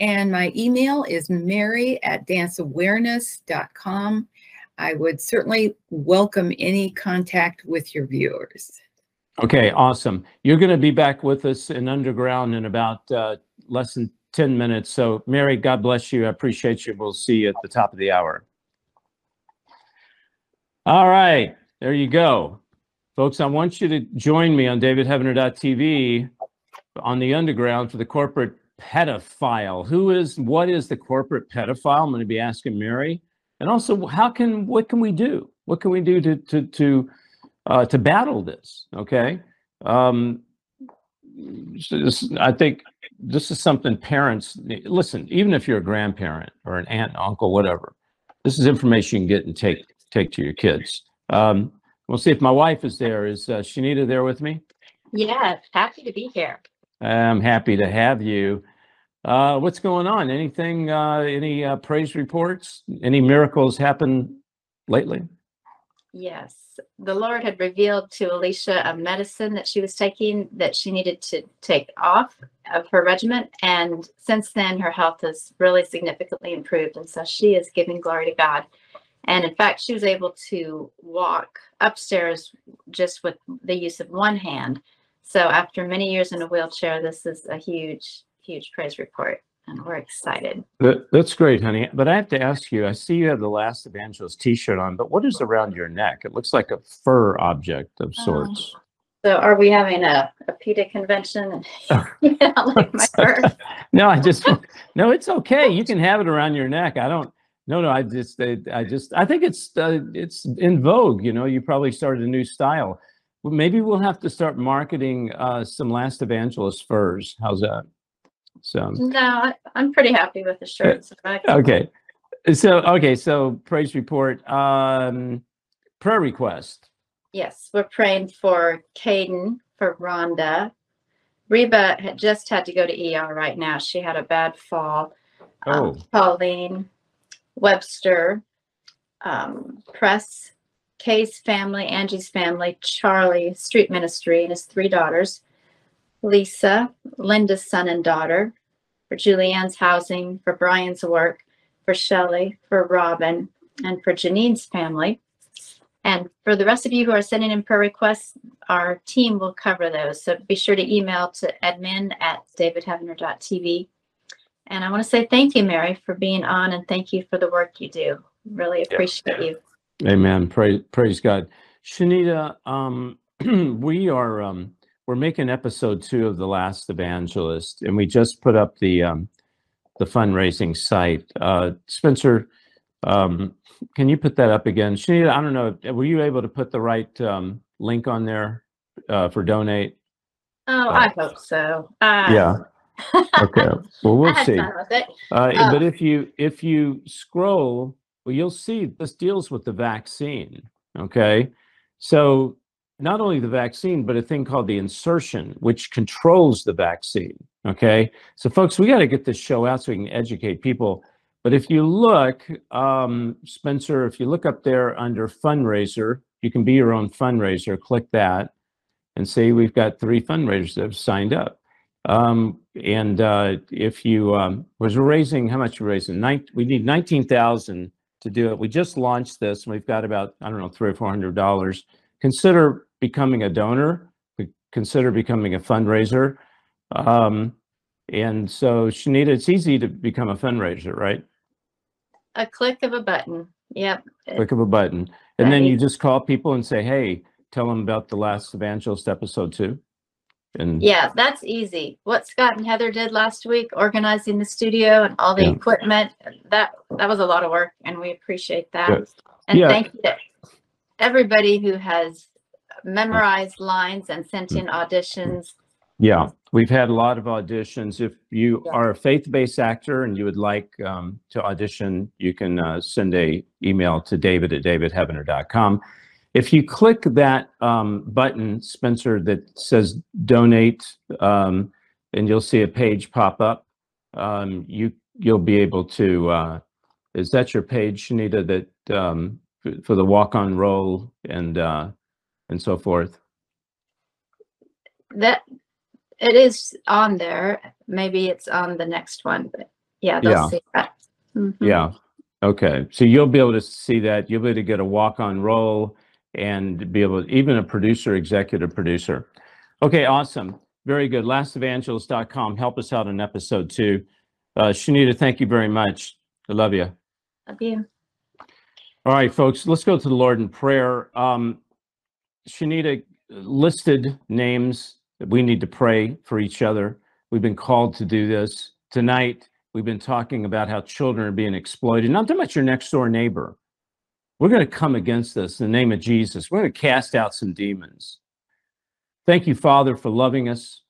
and my email is mary at danceawareness.com. I would certainly welcome any contact with your viewers. Okay, awesome. You're going to be back with us in Underground in about uh, less than 10 minutes. So, Mary, God bless you. I appreciate you. We'll see you at the top of the hour. All right, there you go. Folks, I want you to join me on davidheavener.tv on the Underground for the corporate pedophile. Who is, what is the corporate pedophile? I'm going to be asking Mary. And also, how can, what can we do? What can we do to, to, to, uh, to battle this? Okay. Um, I think this is something parents listen. Even if you're a grandparent or an aunt, uncle, whatever, this is information you can get and take take to your kids. Um, we'll see if my wife is there. Is uh, Shanita there with me? Yes, happy to be here. I'm happy to have you. Uh, what's going on? Anything? Uh, any uh, praise reports? Any miracles happen lately? Yes, the Lord had revealed to Alicia a medicine that she was taking that she needed to take off of her regimen. And since then, her health has really significantly improved. And so she is giving glory to God. And in fact, she was able to walk upstairs just with the use of one hand. So after many years in a wheelchair, this is a huge, huge praise report. And we're excited. That's great, honey. But I have to ask you. I see you have the Last Evangelist T-shirt on, but what is around your neck? It looks like a fur object of uh, sorts. So are we having a, a PETA convention? Oh. yeah, like my fur. no, I just no. It's okay. You can have it around your neck. I don't. No, no. I just, I, I just, I think it's, uh, it's in vogue. You know, you probably started a new style. Well, maybe we'll have to start marketing uh, some Last Evangelist furs. How's that? So. No, I, I'm pretty happy with the shirts. So Okay. So okay. So praise report. Um, prayer request. Yes, we're praying for Caden, for Rhonda. Reba had just had to go to ER right now. She had a bad fall. Oh. Pauline, Webster, um, Press, Kay's family, Angie's family, Charlie, Street Ministry, and his three daughters, Lisa, Linda's son and daughter, for Julianne's housing, for Brian's work, for Shelley, for Robin, and for Janine's family. And for the rest of you who are sending in prayer requests, our team will cover those. So be sure to email to admin at davidheavener.tv. And I want to say thank you, Mary, for being on and thank you for the work you do. Really appreciate you. Amen. Praise, praise God. Shanita, um, we are um, we're making episode two of the Last Evangelist, and we just put up the um, the fundraising site. Uh, Spencer, um, can you put that up again? Shanita, I don't know. Were you able to put the right um, link on there uh, for donate? Oh, I hope so. Uh, Yeah. Okay. Well, we'll see. fun with it. Uh, Uh, but if you if you scroll, well, you'll see this deals with the vaccine. Okay, so not only the vaccine, but a thing called the insertion, which controls the vaccine. Okay, so folks, we got to get this show out so we can educate people. But if you look, um, Spencer, if you look up there under fundraiser, you can be your own fundraiser. Click that and see we've got three fundraisers that have signed up. Um, and uh, if you um, was raising, how much we're raising? Nine, we need nineteen thousand to do it. We just launched this, and we've got about I don't know three or four hundred dollars. Consider becoming a donor. Consider becoming a fundraiser. Um, and so, Shanita, it's easy to become a fundraiser, right? A click of a button. Yep. Click of a button, and That then you just call people and say, "Hey, tell them about the last evangelist episode too." And Yeah, that's easy. What Scott and Heather did last week, organizing the studio and all the Yeah. equipment, that that was a lot of work, and we appreciate that. Good. And Yeah. thank you to everybody who has memorized lines and sent in auditions. Yeah, we've had a lot of auditions. If you are a faith-based actor and you would like um, to audition, you can uh, send a email to david at davidheavener.com. If you click that um, button, Spencer, that says donate, um, and you'll see a page pop up, um, you you'll be able to. Uh, is that your page, Shanita? That um, for the walk-on role and uh, and so forth. That it is on there. Maybe it's on the next one, but yeah, they'll Yeah. see that. Mhm. Yeah. Okay. So you'll be able to see that. You'll be able to get a walk on role and be able, to, even a producer, executive producer. Okay. Awesome. Very good. Lastevangelist.com. Help us out in episode two. Uh, Shanita, thank you very much. I love you. Love you. All right, folks, let's go to the Lord in prayer. Um, Shanita listed names that we need to pray for each other. We've been called to do this. Tonight, we've been talking about how children are being exploited, not so much your next door neighbor. We're going to come against this in the name of Jesus. We're going to cast out some demons. Thank you, Father, for loving us.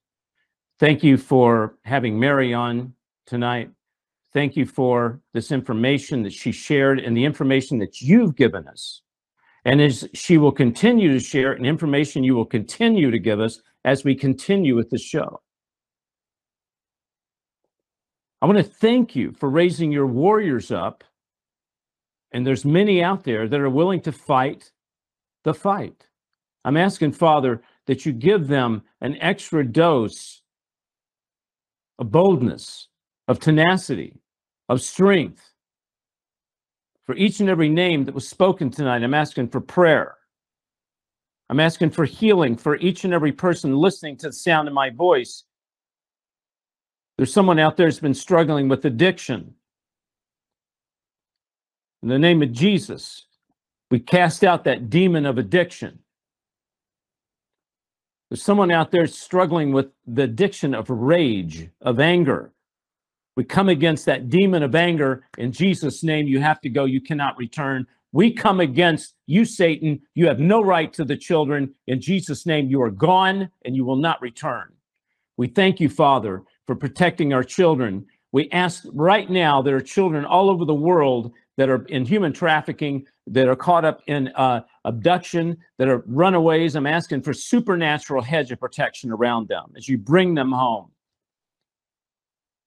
Thank you for having Mary on tonight. Thank you for this information that she shared and the information that you've given us. And as she will continue to share and information you will continue to give us as we continue with the show. I want to thank you for raising your warriors up. And there's many out there that are willing to fight the fight. I'm asking, Father, that you give them an extra dose of boldness, of tenacity, of strength. For each and every name that was spoken tonight, I'm asking for prayer. I'm asking for healing for each and every person listening to the sound of my voice. There's someone out there that's been struggling with addiction. In the name of Jesus, we cast out that demon of addiction. There's someone out there struggling with the addiction of rage, of anger. We come against that demon of anger. In Jesus' name, you have to go. You cannot return. We come against you, Satan. You have no right to the children. In Jesus' name, you are gone and you will not return. We thank you, Father, for protecting our children. We ask right now there are children all over the world that are in human trafficking, that are caught up in uh, abduction, that are runaways. I'm asking for supernatural hedge of protection around them as you bring them home.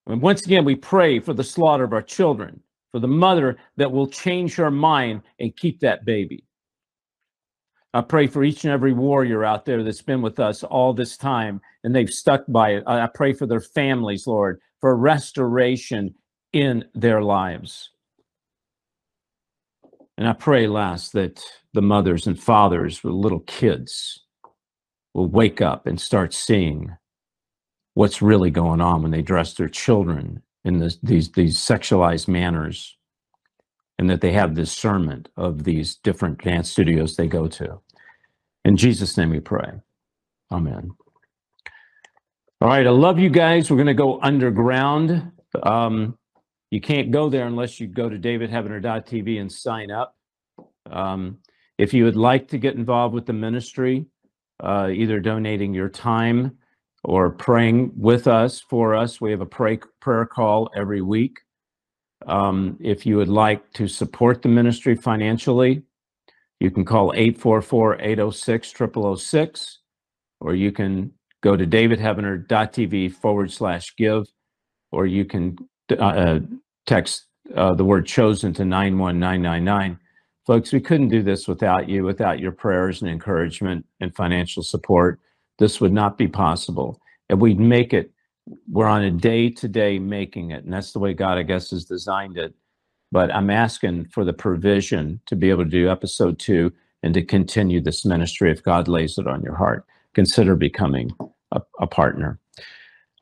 And once again, we pray for the slaughter of our children, for the mother that will change her mind and keep that baby. I pray for each and every warrior out there that's been with us all this time and they've stuck by it. I I pray for their families, Lord, for restoration in their lives. And I pray, last, that the mothers and fathers with little kids will wake up and start seeing what's really going on when they dress their children in this, these, these sexualized manners and that they have discernment of these different dance studios they go to. In Jesus' name we pray. Amen. All right, I love you guys. We're going to go underground. Um, you can't go there unless you go to davidheavener.tv and sign up. Um, if you would like to get involved with the ministry, uh, either donating your time or praying with us for us, we have a pray, prayer call every week. Um, if you would like to support the ministry financially, you can call 844 806 0006, or you can go to davidheavener.tv forward slash give, or you can uh, text uh, the word chosen to 91999. Folks, we couldn't do this without you, without your prayers and encouragement and financial support. This would not be possible. And we'd make it, we're on a day to day making it. And that's the way God, I guess, has designed it. But I'm asking for the provision to be able to do episode two and to continue this ministry if God lays it on your heart. Consider becoming a, a partner.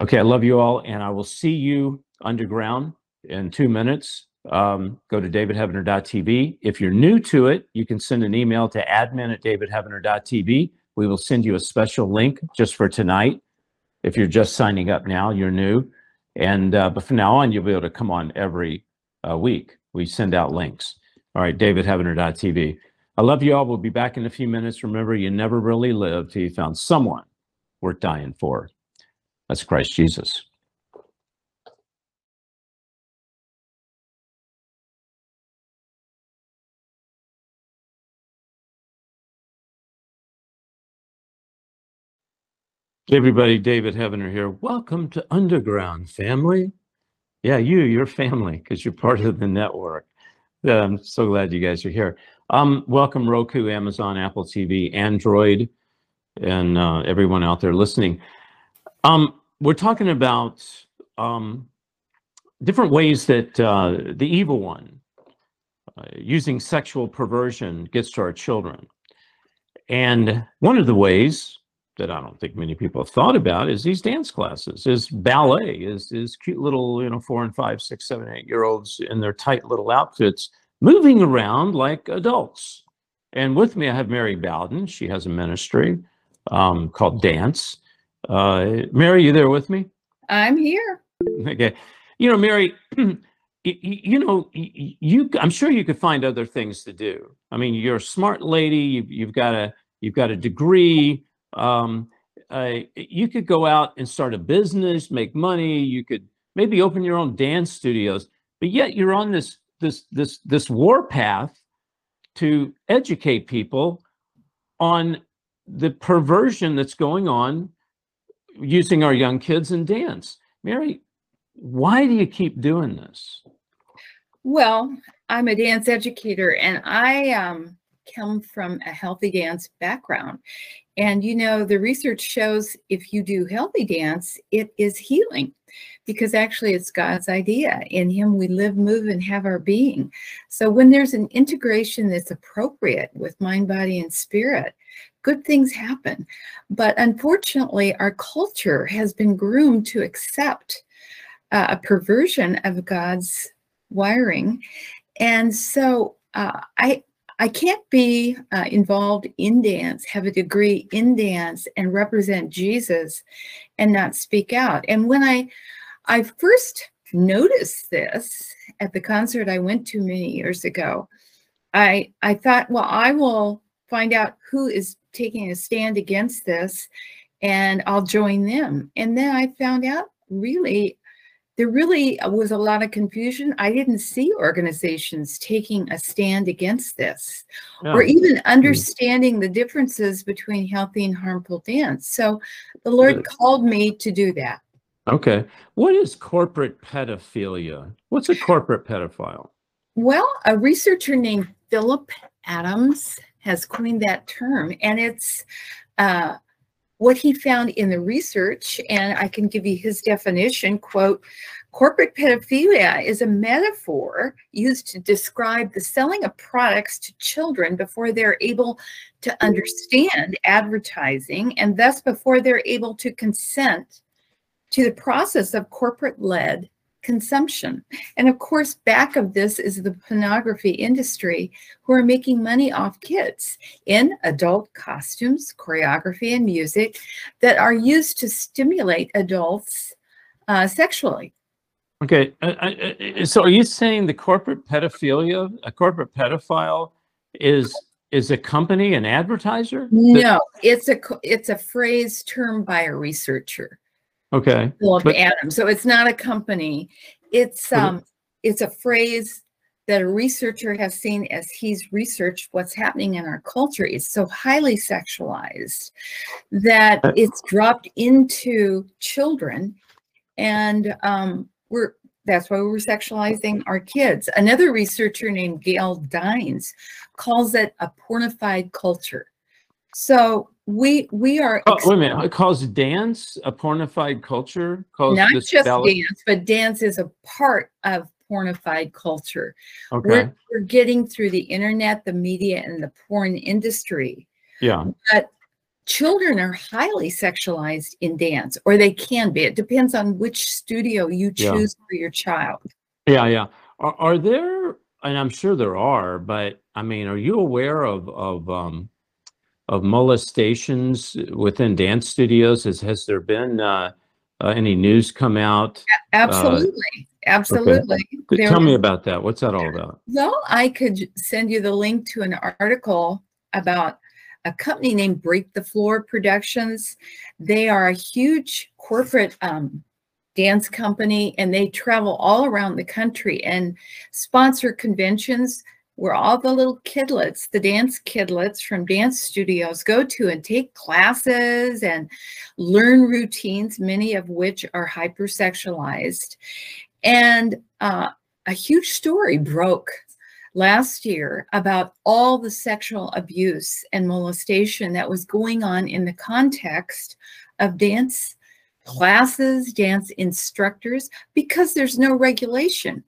Okay, I love you all, and I will see you underground in two minutes. Um, go to davidheavener.tv. If you're new to it, you can send an email to admin at davidheavener.tv. We will send you a special link just for tonight. If you're just signing up now, you're new. And uh, but from now on, you'll be able to come on every uh, week. We send out links. All right, davidheavener.tv. I love you all. We'll be back in a few minutes. Remember, you never really lived till you found someone worth dying for. That's Christ Jesus. Hey, everybody, David Heavener here. Welcome to Underground family. Yeah, you, your family, because you're part of the network. Yeah, I'm so glad you guys are here. Um, welcome Roku, Amazon, Apple TV, Android, and uh, everyone out there listening. Um, we're talking about um, different ways that uh, the evil one, uh, using sexual perversion, gets to our children. And one of the ways that I don't think many people have thought about is these dance classes, is ballet, is is cute little, you know, four and five, six, seven, eight year olds in their tight little outfits moving around like adults. And with me, I have Mary Bawden. She has a ministry um, called Dance. Uh, Mary, you there with me? I'm here. Okay. You know, Mary, you, you know, you, I'm sure you could find other things to do. I mean, you're a smart lady. You've, you've got a, you've got a degree um, uh, you could go out and start a business, make money. You could maybe open your own dance studios, but yet you're on this this this this war path to educate people on the perversion that's going on using our young kids in dance. Mary, why do you keep doing this? Well, I'm a dance educator and I um, come from a healthy dance background. And you know, the research shows if you do healthy dance, it is healing because actually it's God's idea. In Him we live, move, and have our being. So when there's an integration that's appropriate with mind, body, and spirit, good things happen. But unfortunately, our culture has been groomed to accept uh, a perversion of God's wiring. And so uh, I, I can't be uh, involved in dance, have a degree in dance, and represent Jesus and not speak out. And when I, I first noticed this at the concert I went to many years ago, I, I thought, well, I will find out who is taking a stand against this and I'll join them. And then I found out really there really was a lot of confusion. I didn't see organizations taking a stand against this or even Hmm. understanding the differences between healthy and harmful dance. So the Lord called me to do that. Okay. What is corporate pedophilia? What's a corporate pedophile? Well, a researcher named Phillip Adams has coined that term, and it's uh, what he found in the research, and I can give you his definition quote, corporate pedophilia is a metaphor used to describe the selling of products to children before they're able to understand advertising and thus before they're able to consent to the process of corporate led consumption. And of course, back of this is the pornography industry who are making money off kids in adult costumes, choreography, and music that are used to stimulate adults uh, sexually. Okay. uh, uh, uh, So are you saying the corporate pedophilia, a corporate pedophile is is a company an advertiser? No, it's a it's a phrase termed by a researcher, Okay. Phillip But- Adams. So it's not a company. It's But it- um it's a phrase that a researcher has seen as he's researched what's happening in our culture. It's so highly sexualized that it's dropped into children, and um, we're that's why we're sexualizing our kids. Another researcher named Gail Dines calls it a pornified culture. So we we are Oh, wait a minute. It calls dance a pornified culture? Calls not just ballet- dance, but dance is a part of pornified culture. Okay. We're, we're getting through the internet, the media, and the porn industry. Yeah. But children are highly sexualized in dance, or they can be. It depends on which studio you Yeah. choose for your child. Yeah, yeah. Are, are there, and I'm sure there are, but I mean, are you aware of of um, of molestations within dance studios? Has has there been uh, uh, any news come out? Uh, Absolutely. Absolutely. Could- There Tell me about that. What's that all about? Well, I could send you the link to an article about a company named Break the Floor Productions. They are a huge corporate um, dance company and they travel all around the country and sponsor conventions where all the little kidlets, the dance kidlets from dance studios go to and take classes and learn routines, many of which are hypersexualized. And uh, a huge story broke last year about all the sexual abuse and molestation that was going on in the context of dance classes, dance instructors, because there's no regulation.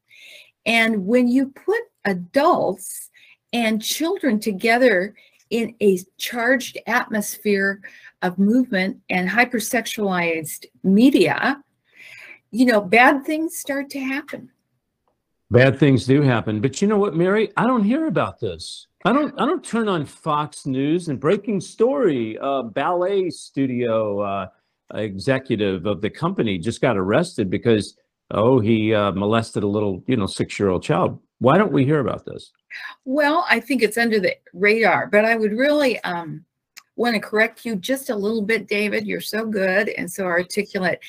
And when you put adults and children together in a charged atmosphere of movement and hypersexualized media, you know, bad things start to happen. Bad things do happen, but you know what, Mary? I don't hear about this. I don't. I don't turn on Fox News and breaking story. Uh, ballet studio uh, executive of the company just got arrested because oh he uh, molested a little you know six year old child. Why don't we hear about this? Well, I think it's under the radar, but I would really um, want to correct you just a little bit, David. You're so good and so articulate.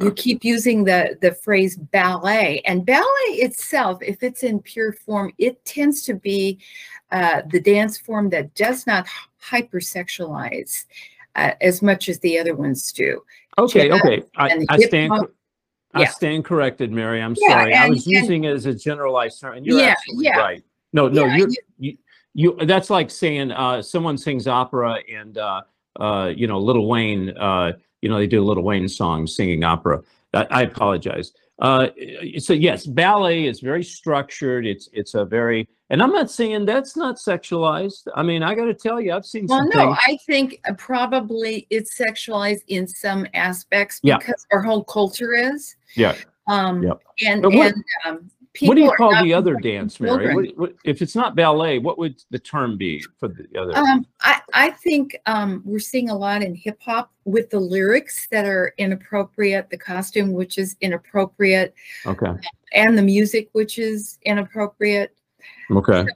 You keep using the the phrase ballet, and ballet itself, if it's in pure form, it tends to be uh, the dance form that does not hypersexualize uh, as much as the other ones do. Okay, Jazz okay. I, I stand. hop- I yeah. stand corrected, Mary. I'm Yeah, sorry. I was and- using it as a generalized term, and you're Yeah, absolutely yeah. right. No, no, you're, you- you, you. That's like saying uh, someone sings opera, and uh, uh, you know, Little Wayne. Uh, you know, they do Little Wayne songs singing opera. I, I apologize. Uh, so yes, ballet is very structured. It's it's a very, and I'm not saying that's not sexualized. I mean, I got to tell you, I've seen Well, no, things. I think uh, probably it's sexualized in some aspects Yeah. because our whole culture is. yeah. Um, Yep. and and um, What do you call the other dance, Mary? What, what, if it's not ballet, what would the term be for the other? Um, I, I think um, we're seeing a lot in hip hop with the lyrics that are inappropriate, the costume which is inappropriate, okay. and the music which is inappropriate. Okay.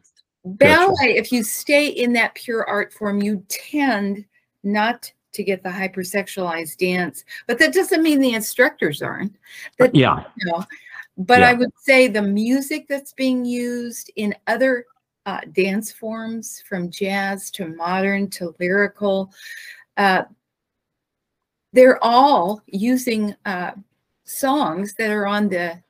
Ballet, if you stay in that pure art form, you tend not to get the hypersexualized dance. But that doesn't mean the instructors aren't. That, yeah. you know, but I would say the music that's being used in other uh, dance forms, from jazz to modern to lyrical, uh, they're all using uh, songs that are on the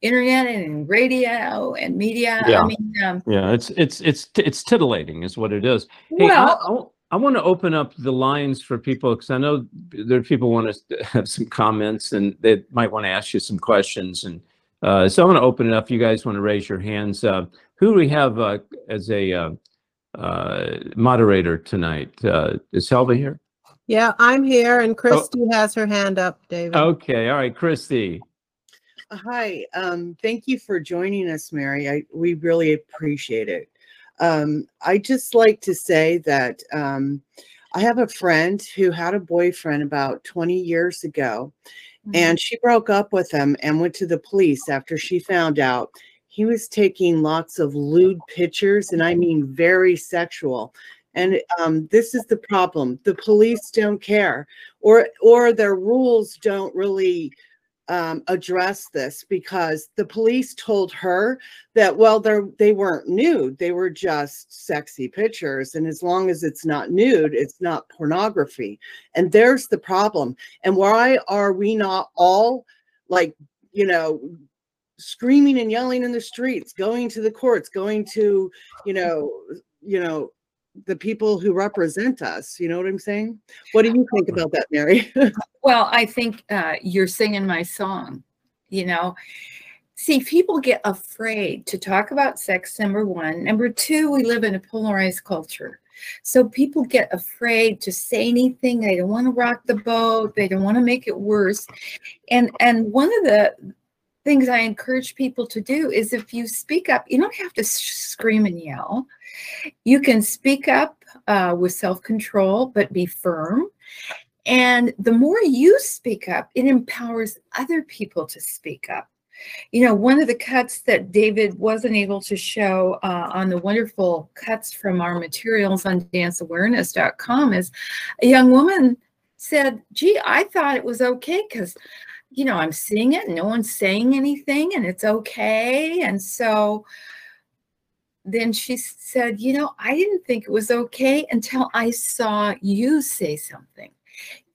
internet and in radio and media. Yeah. I mean, um, Yeah, it's it's it's it's tittillating, is what it is. Hey, Well- I, I, want to open up the lines for people because I know there are people want to have some comments and they might want to ask you some questions. And uh, so I want to open it up. You guys want to raise your hands? Uh, who do we have uh, as a uh, uh, moderator tonight? Uh, is Helva here? Yeah, I'm here, and Christy has her hand up, David. Okay, all right, Christy. Hi, um, thank you for joining us, Mary. I, we really appreciate it. Um, I just like to say that um, I have a friend who had a boyfriend about 20 years ago, and she broke up with him and went to the police after she found out he was taking lots of lewd pictures, and I mean very sexual. And um, this is the problem: the police don't care, or or their rules don't really um, address this because the police told her that well they they weren't nude. They were just sexy pictures. And as long as it's not nude it's not pornography. And there's the problem. And why are we not all like you know screaming and yelling in the streets going to the courts going to you know you know the people who represent us you know what i'm saying what do you think about that mary Well, I think uh, you're singing my song. You know, see, people get afraid to talk about sex. Number one. Number two, we live in a polarized culture. So people get afraid to say anything. They don't want to rock the boat. They don't want to make it worse. And and one of the things I encourage people to do is if you speak up, you don't have to scream and yell. You can speak up uh, with self control, but be firm. And the more you speak up, it empowers other people to speak up. You know, one of the cuts that David wasn't able to show uh, on the wonderful cuts from our materials on danceawareness.com is a young woman said, Gee, I thought it was okay because, you know, I'm seeing it and no one's saying anything and it's okay. And so then she said, You know, I didn't think it was okay until I saw you say something.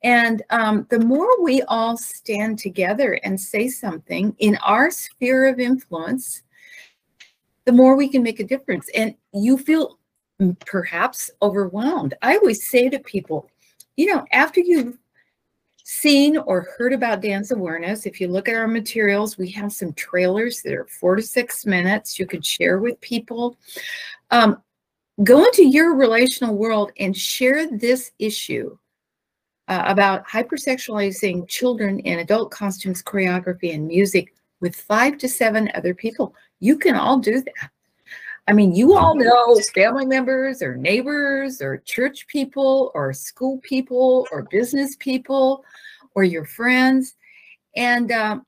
And um, the more we all stand together and say something in our sphere of influence, the more we can make a difference. And you feel mm, perhaps overwhelmed. I always say to people, you know, after you've seen or heard about dance awareness, if you look at our materials, we have some trailers that are four to six minutes you could share with people. Um, go into your relational world and share this issue uh, about hypersexualizing children in adult costumes, choreography, and music with five to seven other people. You can all do that. I mean, you all know family members or neighbors or church people or school people or business people or your friends. And um,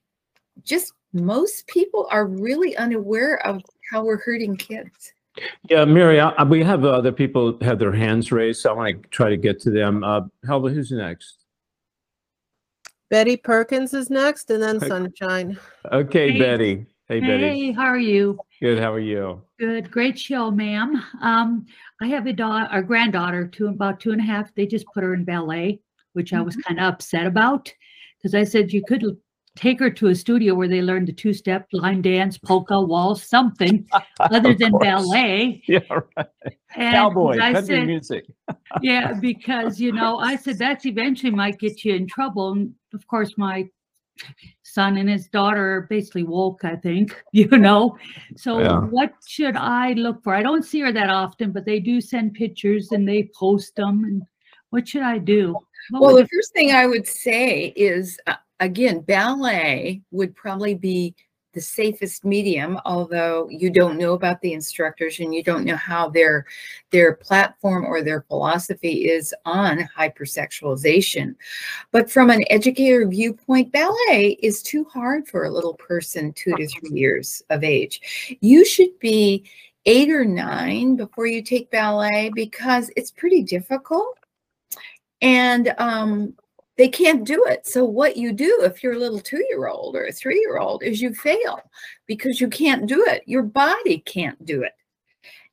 just most people are really unaware of how we're hurting kids. Yeah, Mary, I, I- we have other people have their hands raised, so I want to try to get to them. Uh, Helva, who's next? Betty Perkins is next and then Sunshine. Okay, Hey. Betty. Hey, Betty. Hey, how are you? Good. How are you? Good, great show, ma'am. Um, I have a daughter, a granddaughter, two about two and a half. They just put her in ballet, which I was kind of upset about because I said you could take her to a studio where they learn the two-step line dance, polka, waltz, something other than course. ballet. Yeah, right. And Cowboy, I country said- music. yeah, because you know, I said that's eventually might get you in trouble. And of course, my son and his daughter are basically woke, I think, you know. So Yeah. what should I look for? I don't see her that often, but they do send pictures and they post them. And what should I do? What Well, would the first thing I would say is, uh, again, ballet would probably be the safest medium, although you don't know about the instructors and you don't know how their their platform or their philosophy is on hypersexualization. But from an educator viewpoint, ballet is too hard for a little person two to three years of age. You should be eight or nine before you take ballet because it's pretty difficult and um, they can't do it. So what you do if you're a little two-year-old or a three-year-old is you fail because you can't do it. Your body can't do it.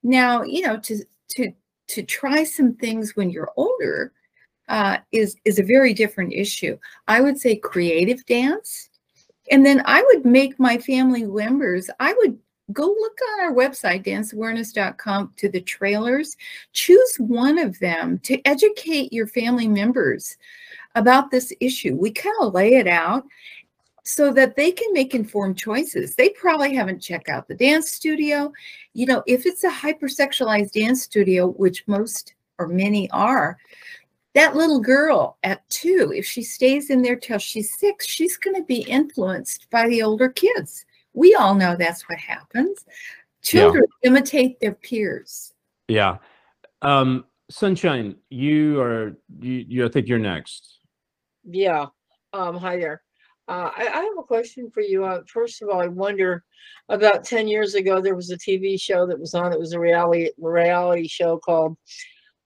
Now, you know, to to to try some things when you're older uh, is is a very different issue. I would say creative dance, and then I would make my family members. I would go look on our website danceawareness.com to the trailers choose one of them to educate your family members about this issue we kind of lay it out so that they can make informed choices they probably haven't checked out the dance studio you know if it's a hypersexualized dance studio which most or many are that little girl at two if she stays in there till she's six she's going to be influenced by the older kids we all know that's what happens. Children imitate their peers. Yeah. Um, Sunshine, you are you, you I think you're next. Yeah. Um, hi there. Uh, I, I have a question for you. Uh, first of all, I wonder about 10 years ago, there was a TV show that was on. It was a reality reality show called,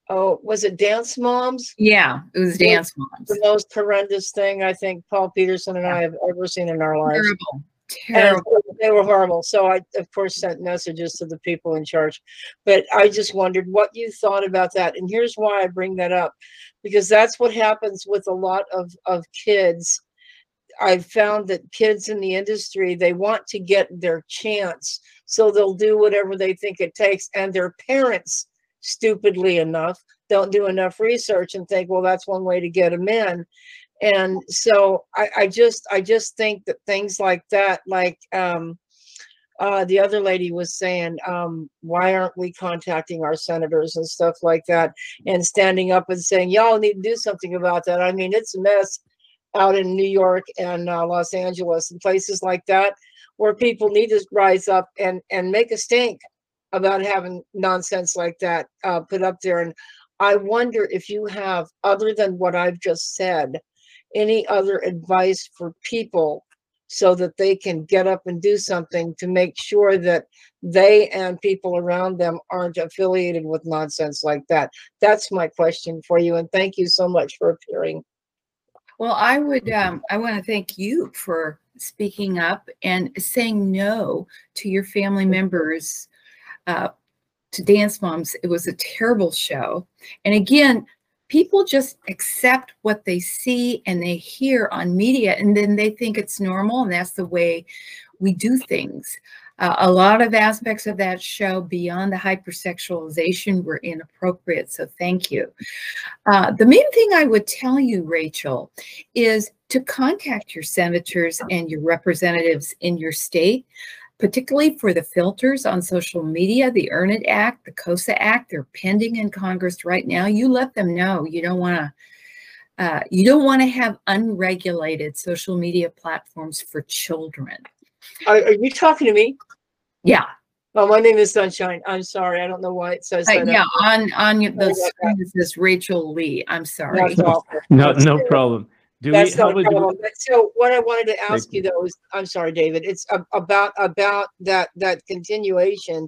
oh, was it Dance Moms? Yeah, it was Dance Moms. The most horrendous thing I think Paul Peterson and I have ever seen in our lives. Terrible. Terrible. They were horrible. So I, of course, sent messages to the people in charge. But I just wondered what you thought about that. And here's why I bring that up because that's what happens with a lot of, of kids. I've found that kids in the industry, they want to get their chance. So they'll do whatever they think it takes. And their parents, stupidly enough, don't do enough research and think, well, that's one way to get them in and so I, I just i just think that things like that like um uh the other lady was saying um why aren't we contacting our senators and stuff like that? And standing up and saying y'all need to do something about that. I mean it's a mess out in new york and uh, los angeles and places like that where people need to rise up and and make a stink about having nonsense like that uh, put up there. And i wonder if you have other than what i've just said any other advice for people so that they can get up and do something to make sure that they and people around them aren't affiliated with nonsense like that. That's my question for you. And thank you so much for appearing. Well, I would, um, I want to thank you for speaking up and saying no to your family members, uh, to Dance Moms. It was a terrible show. And again, people just accept what they see and they hear on media, and then they think it's normal, and that's the way we do things. Uh, a lot of aspects of that show beyond the hypersexualization were inappropriate. So thank you. Uh, the main thing I would tell you, Rachel, is to contact your senators and your representatives in your state, particularly for the filters on social media, the Earn It Act, the KOSA Act, they're pending in Congress right now. You let them know you don't want to. Uh, you don't want to have unregulated social media platforms for children. Are, are you talking to me? Yeah. Oh, my name is Sunshine. I'm sorry. I don't know why it says Uh, yeah, on on your- the Sorry about screen it says Rachel Lee. I'm sorry. No, no problem. Do That's we, not a problem. But So what I wanted to ask you. though is, I'm sorry, David, it's about, about that, that continuation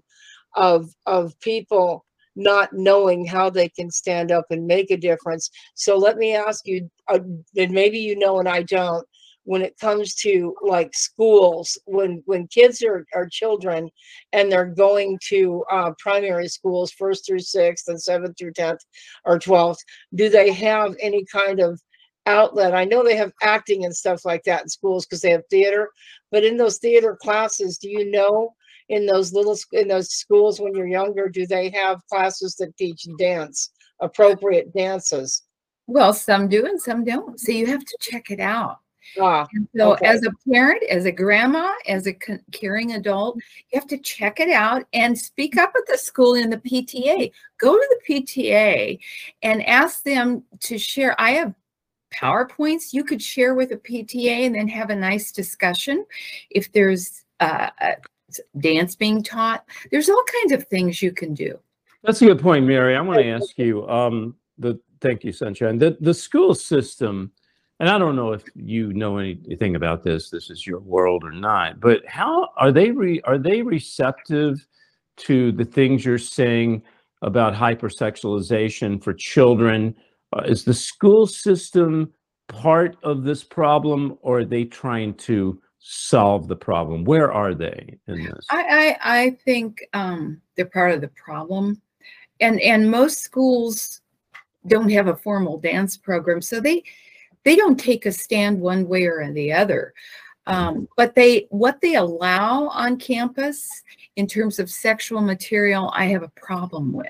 of, of people not knowing how they can stand up and make a difference. So let me ask you, uh, and maybe you know and I don't, when it comes to like schools, when, when kids are, are children and they're going to uh, primary schools, first through sixth and seventh through 10th or 12th, do they have any kind of outlet. I know they have acting and stuff like that in schools because they have theater, but in those theater classes, do you know in those little in those schools when you're younger, do they have classes that teach dance, appropriate dances? Well, some do and some don't. So you have to check it out. Ah, And so, okay. as a parent, as a grandma, as a caring adult, you have to check it out and speak up at the school in the PTA. Go to the PTA and ask them to share. I have PowerPoints you could share with a PTA and then have a nice discussion. If there's uh, a dance being taught, there's all kinds of things you can do. That's a good point, Mary. I want to ask you, um, the, thank you, Sunshine. The, the school system, and I don't know if you know anything about this, this is your world or not, but how are they re, are they receptive to the things you're saying about hypersexualization for children? Uh, is the school system part of this problem or are they trying to solve the problem? Where are they in this? I, I, I think um, they're part of the problem, and and most schools don't have a formal dance program, so they they don't take a stand one way or the other. Um, but they what they allow on campus in terms of sexual material, I have a problem with.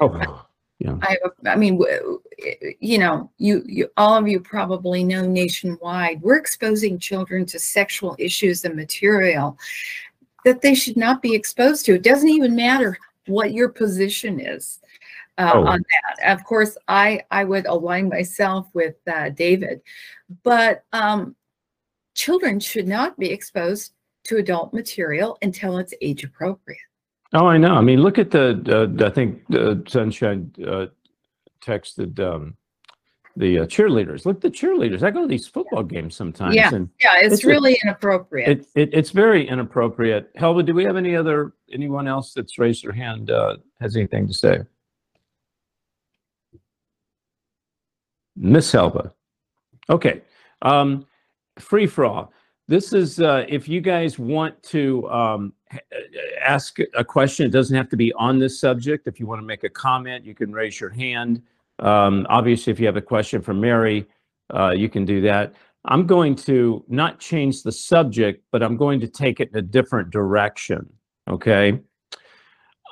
Oh, yeah. I, I mean, you know, you, you, all of you probably know nationwide, we're exposing children to sexual issues and material that they should not be exposed to. It doesn't even matter what your position is uh, Oh. on that. Of course, I, I would align myself with uh, David, but um, children should not be exposed to adult material until it's age appropriate. Oh, I know. I mean, look at the, uh, I think uh, Sunshine uh, texted um, the uh, cheerleaders. Look, at the cheerleaders. I go to these football games sometimes, Yeah, and yeah, it's a- really inappropriate. it, it it's very inappropriate. Helva, do we have any other anyone else that's raised their hand uh, has anything to say? Miss Helva. Okay. Um, free for all. This is uh, if you guys want to um, ask a question. It doesn't have to be on this subject. If you want to make a comment, you can raise your hand. Um, obviously, if you have a question for Mary, uh, you can do that. I'm going to not change the subject, but I'm going to take it in a different direction. Okay.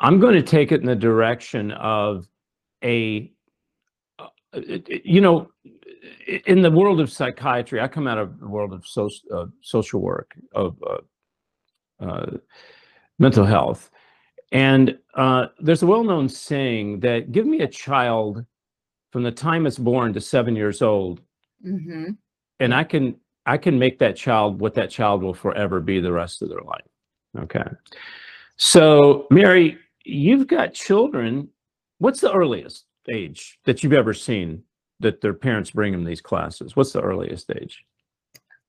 I'm going to take it in the direction of a, uh, it- you know, in the world of psychiatry, I come out of the world of social, uh, social work, of uh, uh, mental health. And uh, there's a well known saying that give me a child from the time it's born to seven years old, Mm-hmm. and I can I can make that child what that child will forever be the rest of their life. Okay. So, Mary, you've got children. What's the earliest age that you've ever seen that their parents bring them these classes? What's the earliest age?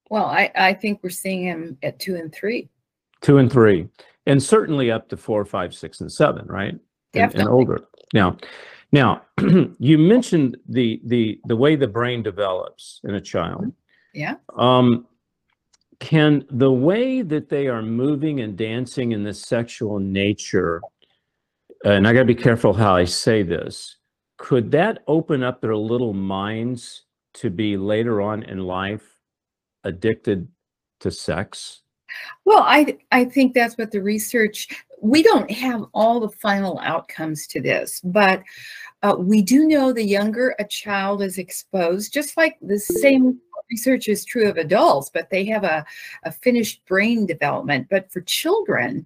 Well, I, I think we're seeing them at two and three. Two and three, and certainly up to four, five, six, and seven, right? And- And, older. Now, now you mentioned the the the way the brain develops in a child. Yeah. Um, can the way that they are moving and dancing in this sexual nature, and I got to be careful how I say this, could that open up their little minds to be later on in life addicted to sex? Well, I I think that's what the research. We don't have all the final outcomes to this, but uh, we do know the younger a child is exposed, just like the same research is true of adults, but they have a, a finished brain development. But for children,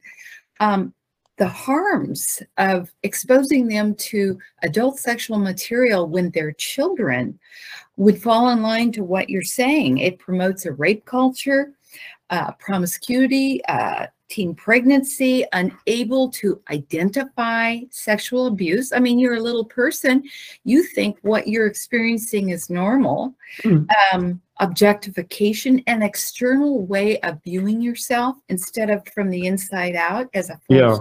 um, the harms of exposing them to adult sexual material when they're children would fall in line to what you're saying. It promotes a rape culture, uh, promiscuity, uh, teen pregnancy, unable to identify sexual abuse. I mean, you're a little person, you think what you're experiencing is normal. Um, objectification, an external way of viewing yourself instead of from the inside out as a full Yeah.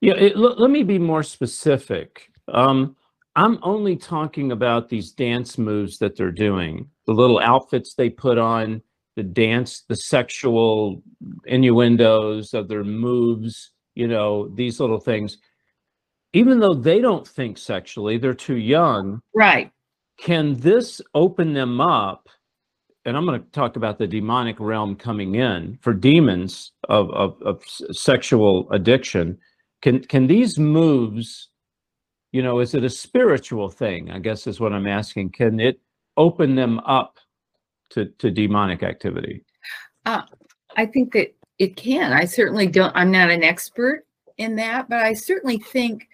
Yeah, it, let, let me be more specific. Um, I'm only talking about these dance moves that they're doing, the little outfits they put on, the dance, the sexual innuendos of their moves, you know, these little things. Even though they don't think sexually, they're too young. Right. Can this open them up? And I'm going to talk about the demonic realm coming in for demons of, of, of sexual addiction. Can can these moves, you know, is it a spiritual thing? I guess is what I'm asking. Can it open them up to to demonic activity? Uh, I think that it can. I certainly don't, I'm not an expert in that, but I certainly think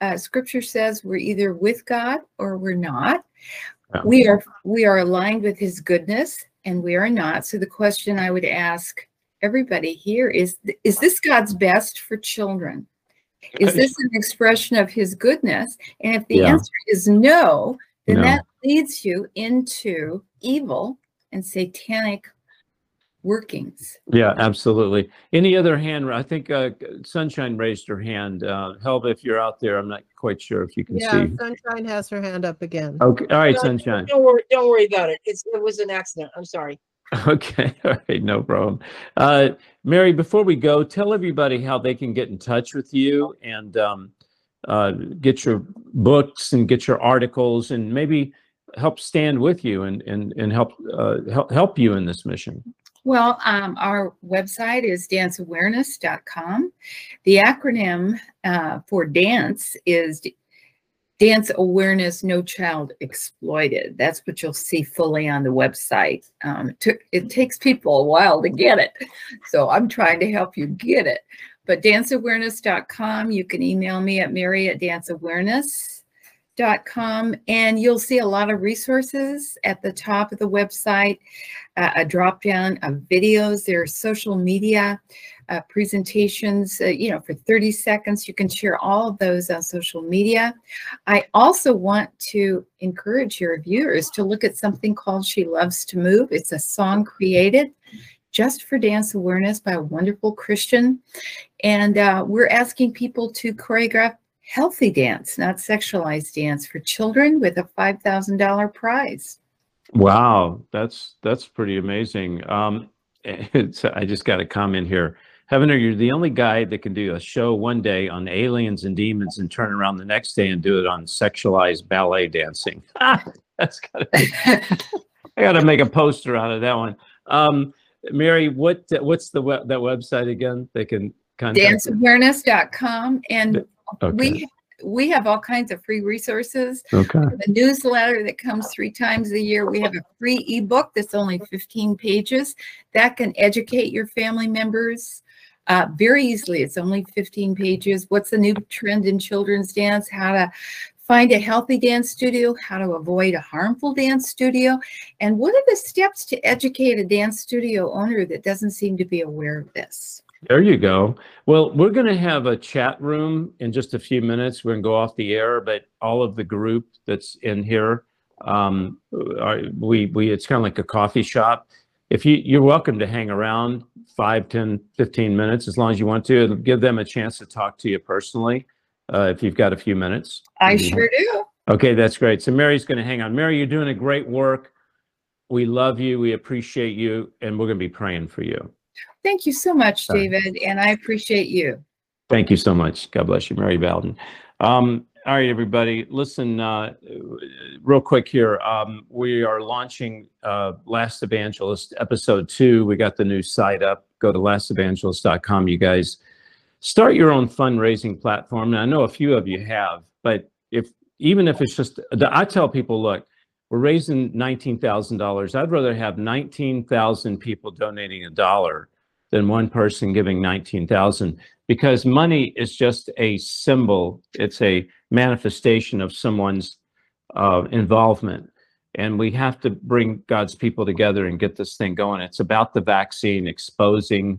uh, scripture says we're either with God or we're not. We are we are aligned with his goodness and we are not. So the question I would ask everybody here is is this God's best for children? Is this an expression of his goodness? And if the Yeah. answer is no, then No. that leads you into evil and satanic workings. Yeah, absolutely. Any other hand? I think uh, Sunshine raised her hand. Uh, Helva, if you're out there, I'm not quite sure if you can see. Yeah, see. Sunshine has her hand up again. Okay, all right, No, Sunshine. Don't worry, don't worry about it. It's it was an accident. I'm sorry. Okay, all right, no problem. Uh, Mary, before we go, tell everybody how they can get in touch with you and um, uh, get your books and get your articles and maybe help stand with you and and and help uh, help help you in this mission. Well, um, our website is danceawareness.com. The acronym uh, for dance is Dance Awareness No Child Exploited. That's what you'll see fully on the website. Um, it, it takes people a while to get it. So I'm trying to help you get it. But danceawareness.com, you can email me at mary at danceawareness com and you'll see a lot of resources at the top of the website, uh, a drop down of videos. There are social media uh, presentations, uh, you know, for 30 seconds. You can share all of those on social media. I also want to encourage your viewers to look at something called She Loves to Move. It's a song created just for dance awareness by a wonderful Christian. And uh, we're asking people to choreograph healthy dance, not sexualized dance for children with a $5,000 prize. Wow, that's that's pretty amazing. Um, it's, I just got a comment here. Heavener, you're the only guy that can do a show one day on aliens and demons and turn around the next day and do it on sexualized ballet dancing. that's gotta be, I got to make a poster out of that one. Um, Mary, what what's the web, that website again? They can contact. danceawareness.com and Okay. we we have all kinds of free resources. Okay. the newsletter that comes three times a year. We have a free ebook that's only 15 pages that can educate your family members uh, very easily. It's only 15 pages. What's the new trend in children's dance? How to find a healthy dance studio how to avoid a harmful dance studio and what are the steps to educate a dance studio owner that doesn't seem to be aware of this There you go. Well, we're going to have a chat room in just a few minutes. We're going to go off the air, but all of the group that's in here, um, are, we we it's kind of like a coffee shop. If you you're welcome to hang around five, 10, 15 minutes as long as you want to. It'll give them a chance to talk to you personally uh, if you've got a few minutes. i sure do Okay, that's great. So Mary's going to hang on. Mary, you're doing a great work. We love you. We appreciate you, and we're going to be praying for you. Thank you so much. David, and I appreciate you. Thank you so much. God bless you, Mary Bawden. Um, all right, everybody, listen, uh, real quick here. Um, we are launching uh, Last Evangelist episode two. We got the new site up. Go to lastevangelist.com. You guys start your own fundraising platform. Now, I know a few of you have, but if even if it's just, I tell people, look, we're raising $19,000. I'd rather have 19,000 people donating a dollar than one person giving 19,000 because money is just a symbol. It's a manifestation of someone's uh, involvement. And we have to bring God's people together and get this thing going. It's about the vaccine exposing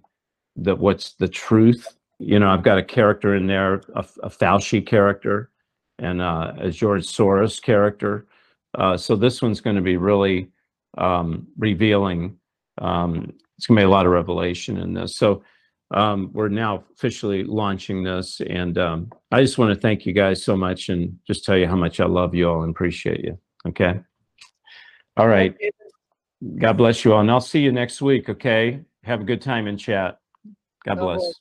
the what's the truth. You know, I've got a character in there, a, a Fauci character, and uh, a George Soros character. Uh, so this one's going to be really um, revealing. Um, it's going to be a lot of revelation in this. So um, we're now officially launching this, and um, I just want to thank you guys so much, and just tell you how much I love you all and appreciate you. Okay. All right. God bless you all, and I'll see you next week. Okay. Have a good time in chat. God bless.